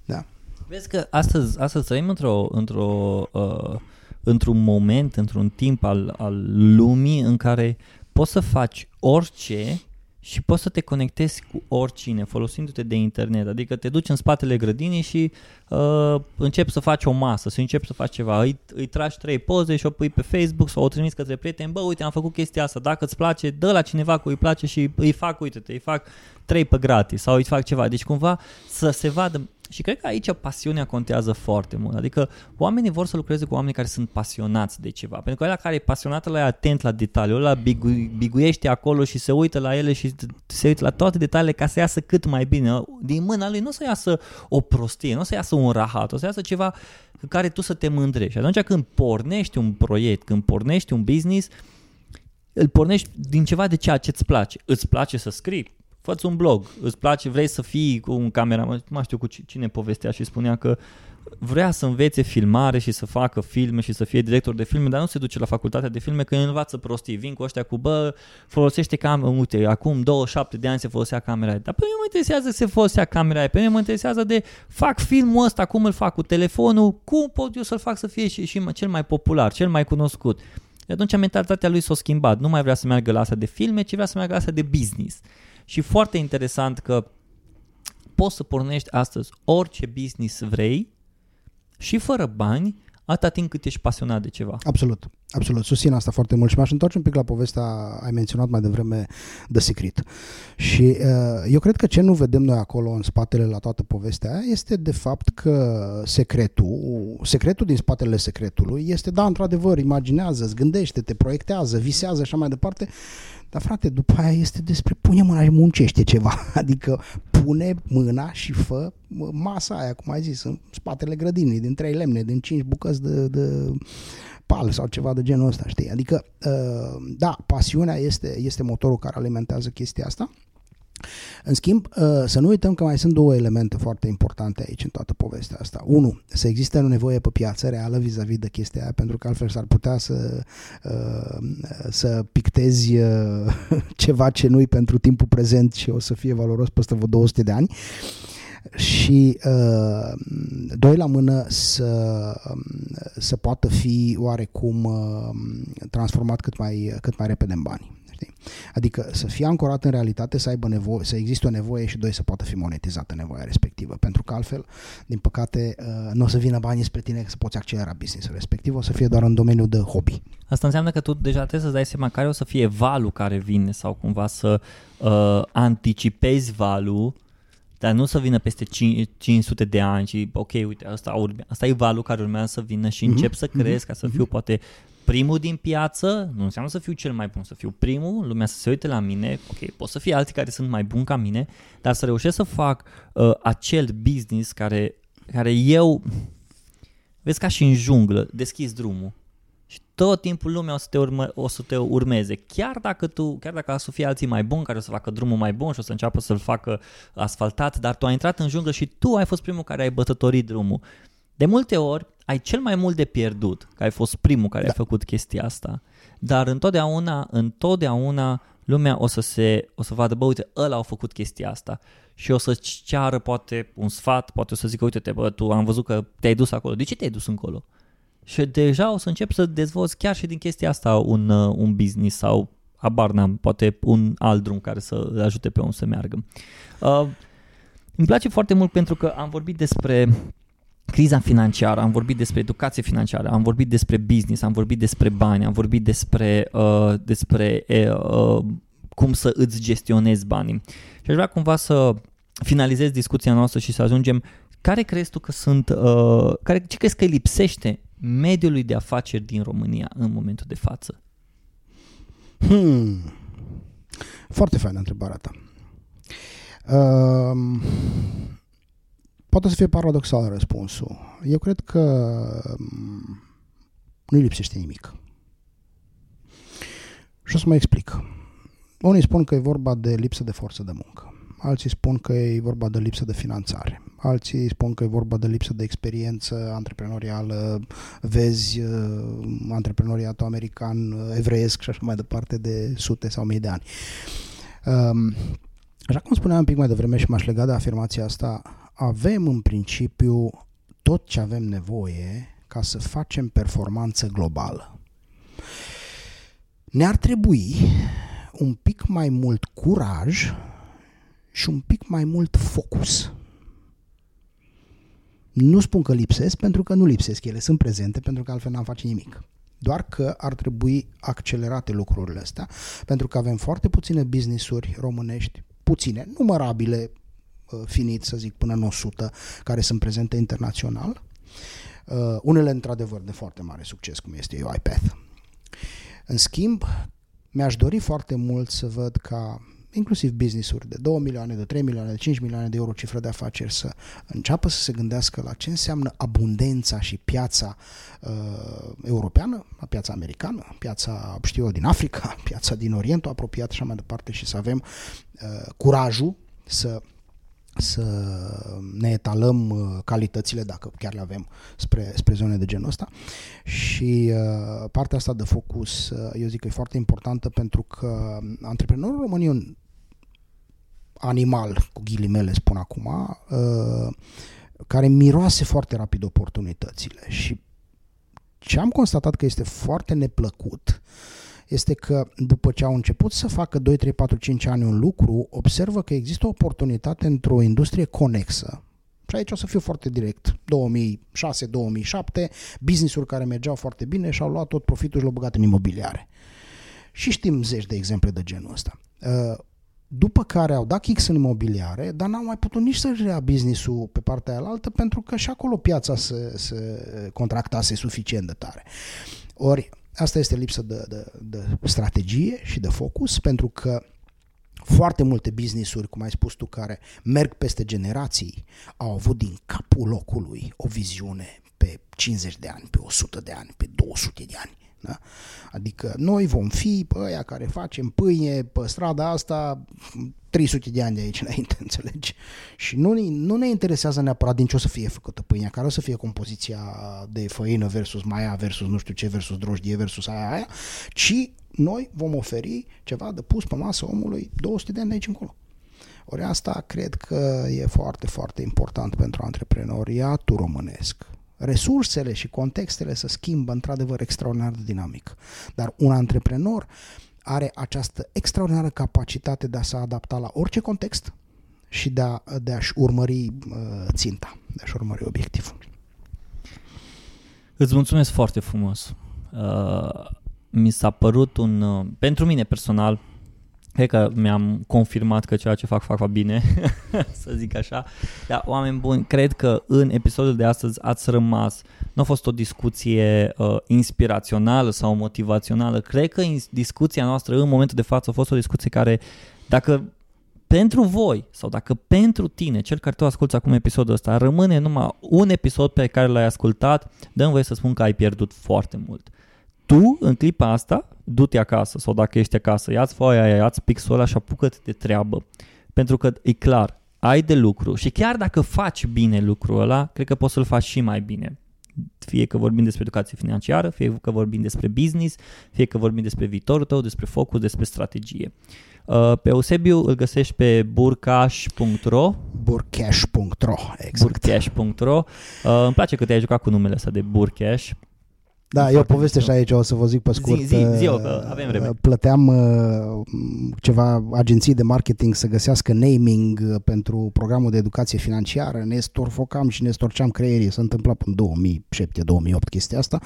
Da. Vezi că astăzi, astăzi trăim într-o, într-o, uh, într-un moment, într-un timp al, al lumii în care poți să faci orice și poți să te conectezi cu oricine folosindu-te de internet. Adică te duci în spatele grădinii și uh, începi să faci o masă, să începi să faci ceva. Îi, îi tragi trei poze și o pui pe Facebook sau o trimiți către prieteni. Bă, uite, am făcut chestia asta. Dacă îți place, dă la cineva cu îi place și îi fac, uite-te, îi fac trei pe gratis sau îi fac ceva. Deci cumva să se vadă și cred că aici pasiunea contează foarte mult. Adică oamenii vor să lucreze cu oameni care sunt pasionați de ceva. Pentru că ăla care e pasionat, ăla e atent la detaliu, ăla bigu, biguiește acolo și se uită la ele și se uită la toate detaliile ca să iasă cât mai bine. Din mâna lui nu o să iasă o prostie, nu o să iasă un rahat, o să iasă ceva cu care tu să te mândrești. Și atunci când pornești un proiect, când pornești un business, îl pornești din ceva de ceea ce îți place. Îți place să scrii? Fă un blog, îți place, vrei să fii cu un camera, nu mai știu cu cine povestea și spunea că vrea să învețe filmare și să facă filme și să fie director de filme, dar nu se duce la facultatea de filme că învață prostii. Vin cu ăștia cu, bă, folosește camera, uite, acum 27 de ani se folosea camera aia. Dar pe mine mă interesează să se folosea camera aia, pe mine mă interesează de fac filmul ăsta, cum îl fac cu telefonul, cum pot eu să-l fac să fie și, și cel mai popular, cel mai cunoscut. De atunci mentalitatea lui s-a schimbat. Nu mai vrea să meargă la asta de filme, ci vrea să meargă la asta de business. Și foarte interesant că poți să pornești astăzi orice business vrei și fără bani, atâta timp cât ești pasionat de ceva. Absolut, absolut, susțin asta foarte mult și m-aș întoarce un pic la povestea, ai menționat mai devreme The Secret. Și uh, eu cred că ce nu vedem noi acolo în spatele la toată povestea aia este de fapt că secretul, secretul din spatele secretului este, da, într-adevăr, imaginează, gândește, te proiectează, visează și așa mai departe, dar frate, după aia este despre pune mâna și muncește ceva. Adică pune mâna și fă masa aia, cum ai zis, în spatele grădinii, din trei lemne, din cinci bucăți de, de pal sau ceva de genul ăsta, știi? Adică, uh, da, pasiunea este, este motorul care alimentează chestia asta în schimb, uh, să nu uităm că mai sunt două elemente foarte importante aici în toată povestea asta. Unu, să existe o nevoie pe piață reală vis-a-vis de chestia aia, pentru că altfel s-ar putea să, uh, să pictezi uh, ceva ce nu-i pentru timpul prezent și o să fie valoros peste vreo 200 de ani și uh, doi la mână să, să poată fi oarecum uh, transformat cât mai, cât mai repede în bani. Știi? Adică să fie ancorat în realitate, să aibă nevoie, să existe o nevoie și doi să poată fi monetizată nevoia respectivă. Pentru că altfel, din păcate, uh, nu o să vină banii spre tine să poți accelera business-ul respectiv, o să fie doar în domeniul de hobby. Asta înseamnă că tu deja trebuie să dai seama care o să fie valul care vine sau cumva să uh, anticipezi valul dar nu să vină peste 500 de ani și ok, uite, asta, urme, asta e valul care urmează să vină și mm-hmm. încep să crezi mm-hmm. ca să fiu mm-hmm. poate primul din piață, nu înseamnă să fiu cel mai bun, să fiu primul, lumea să se uite la mine, ok, pot să fie alții care sunt mai buni ca mine, dar să reușesc să fac uh, acel business care, care eu, vezi ca și în junglă, deschizi drumul și tot timpul lumea o să te, urmă, o să te urmeze. Chiar dacă tu, chiar dacă o să fie alții mai buni care o să facă drumul mai bun și o să înceapă să-l facă asfaltat, dar tu ai intrat în junglă și tu ai fost primul care ai bătătorit drumul. De multe ori ai cel mai mult de pierdut, că ai fost primul care da. a făcut chestia asta, dar întotdeauna, întotdeauna lumea o să se, o să vadă, bă, uite, ăla a făcut chestia asta și o să-ți ceară poate un sfat, poate o să zică, uite-te, bă, tu am văzut că te-ai dus acolo. De ce te-ai dus încolo? Și deja o să încep să dezvolți chiar și din chestia asta un, uh, un business sau habar n-am, poate un alt drum care să le ajute pe om să meargă. Uh, îmi place foarte mult pentru că am vorbit despre criza financiară, am vorbit despre educație financiară, am vorbit despre business, am vorbit despre bani, am vorbit despre, uh, despre uh, cum să îți gestionezi banii. Și aș vrea cumva să finalizez discuția noastră și să ajungem care crezi tu că sunt, uh, care, ce crezi că lipsește mediului de afaceri din România în momentul de față? Hmm. Foarte faină întrebarea ta. Uh, Poate să fie paradoxal răspunsul. Eu cred că mm, nu-i lipsește nimic. Și o să mă explic. Unii spun că e vorba de lipsă de forță de muncă. Alții spun că e vorba de lipsă de finanțare. Alții spun că e vorba de lipsă de experiență antreprenorială, vezi uh, antreprenoriatul american, uh, evreiesc și așa mai departe de sute sau mii de ani. Um, așa cum spuneam un pic mai devreme și m-aș lega de afirmația asta, avem în principiu tot ce avem nevoie ca să facem performanță globală. Ne-ar trebui un pic mai mult curaj și un pic mai mult focus. Nu spun că lipsesc, pentru că nu lipsesc, ele sunt prezente, pentru că altfel n-am face nimic. Doar că ar trebui accelerate lucrurile astea, pentru că avem foarte puține business-uri românești, puține, numărabile, uh, finit să zic până în 100, care sunt prezente internațional. Uh, unele într-adevăr de foarte mare succes, cum este UiPath. În schimb, mi-aș dori foarte mult să văd ca inclusiv business-uri de 2 milioane, de 3 milioane, de 5 milioane de euro cifră de afaceri să înceapă să se gândească la ce înseamnă abundența și piața uh, europeană, piața americană, piața, știu eu, din Africa, piața din Orientul apropiat și așa mai departe și să avem uh, curajul să să ne etalăm uh, calitățile, dacă chiar le avem, spre, spre zone de genul ăsta. Și uh, partea asta de focus, uh, eu zic că e foarte importantă pentru că antreprenorul român e un animal, cu ghilimele spun acum, uh, care miroase foarte rapid oportunitățile și ce am constatat că este foarte neplăcut este că după ce au început să facă 2, 3, 4, 5 ani un lucru, observă că există o oportunitate într-o industrie conexă. Și aici o să fiu foarte direct. 2006-2007, business-uri care mergeau foarte bine și au luat tot profitul și l-au băgat în imobiliare. Și știm zeci de exemple de genul ăsta. Uh, după care au dat kicks în imobiliare, dar n-au mai putut nici să-și rea business-ul pe partea aia altă, pentru că și acolo piața se, se contractase suficient de tare. Ori asta este lipsă de, de, de strategie și de focus, pentru că foarte multe business-uri, cum ai spus tu, care merg peste generații, au avut din capul locului o viziune pe 50 de ani, pe 100 de ani, pe 200 de ani. Da? Adică noi vom fi ăia care facem pâine pe strada asta 300 de ani de aici înainte, înțelegi? Și nu, nu ne interesează neapărat din ce o să fie făcută pâinea, care o să fie compoziția de făină versus maia versus nu știu ce versus drojdie versus aia, aia, ci noi vom oferi ceva de pus pe masă omului 200 de ani de aici încolo. Ori asta cred că e foarte, foarte important pentru antreprenoriatul românesc resursele și contextele se schimbă într-adevăr extraordinar de dinamic. Dar un antreprenor are această extraordinară capacitate de a se adapta la orice context și de, a, de a-și urmări uh, ținta, de a-și urmări obiectivul. Îți mulțumesc foarte frumos. Uh, mi s-a părut un, uh, pentru mine personal, Cred că mi-am confirmat că ceea ce fac, fac, fac bine, să zic așa. Dar, oameni buni, cred că în episodul de astăzi ați rămas. Nu a fost o discuție uh, inspirațională sau motivațională. Cred că discuția noastră în momentul de față a fost o discuție care, dacă pentru voi sau dacă pentru tine, cel care tu asculti acum episodul ăsta, rămâne numai un episod pe care l-ai ascultat, dăm voie să spun că ai pierdut foarte mult. Tu, în clipa asta, du-te acasă sau dacă ești acasă, ia-ți foaia aia, ia-ți pixul ăla și apucă-te de treabă. Pentru că e clar, ai de lucru și chiar dacă faci bine lucrul ăla, cred că poți să-l faci și mai bine. Fie că vorbim despre educație financiară, fie că vorbim despre business, fie că vorbim despre viitorul tău, despre focus, despre strategie. Uh, pe Eusebiu îl găsești pe burcash.ro Burcash.ro, exact. Burcash.ro uh, Îmi place că te-ai jucat cu numele ăsta de Burcash da, eu poveste și aici, o să vă zic pe scurt. Zi, zi, zi că avem vreme. Uh, plăteam uh, ceva agenții de marketing să găsească naming uh, pentru programul de educație financiară, ne storfocam și ne storceam creierii, s-a întâmplat în 2007-2008 chestia asta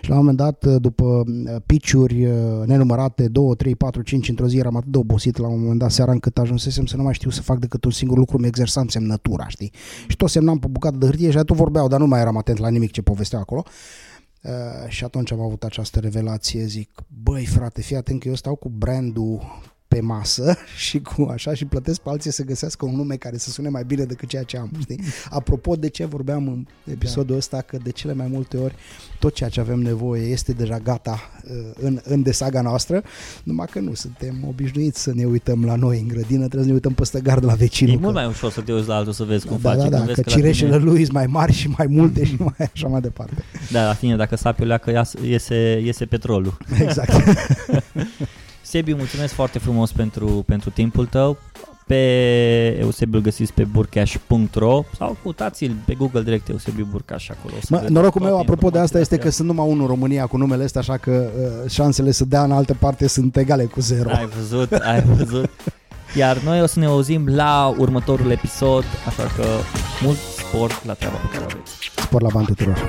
și la un moment dat, după pitch-uri nenumărate, 2, 3, 4, 5 într-o zi, eram atât de obosit la un moment dat seara încât ajunsesem să nu mai știu să fac decât un singur lucru, mi exersam semnătura, știi? Și tot semnam pe bucată de hârtie și tot vorbeau, dar nu mai eram atent la nimic ce povesteau acolo. Uh, și atunci am avut această revelație, zic, băi frate, fii atent că eu stau cu brandul pe masă și cu așa și plătesc pe alții să găsească un nume care să sune mai bine decât ceea ce am. Știi? Apropo de ce vorbeam în episodul ăsta, că de cele mai multe ori tot ceea ce avem nevoie este deja gata uh, în, în desaga noastră, numai că nu suntem obișnuiți să ne uităm la noi în grădină, trebuie să ne uităm peste gard la vecinul. E că... mult mai ușor să te uiți la altul să vezi cum da, face. da, da, când că, vezi că la cireșele tine- lui sunt mai mari și mai multe și mai așa mai departe. Da, la tine dacă sapi o leacă ias- iese, iese petrolul. Exact. Sebiu, mulțumesc foarte frumos pentru, pentru timpul tău. Pe Eusebiu îl găsiți pe burcaș.ro sau căutați-l pe Google direct Eusebiu Burcaș acolo. o să Mă, vedeți norocul meu, toate apropo de asta, este că informațiile sunt numai unul în România cu numele ăsta, așa că uh, șansele să dea în altă parte sunt egale cu zero. astea. Ai văzut, ai văzut. Iar noi o să ne auzim la următorul episod, așa că mult sport la treaba pe care o aveți. Spor la bani tuturor.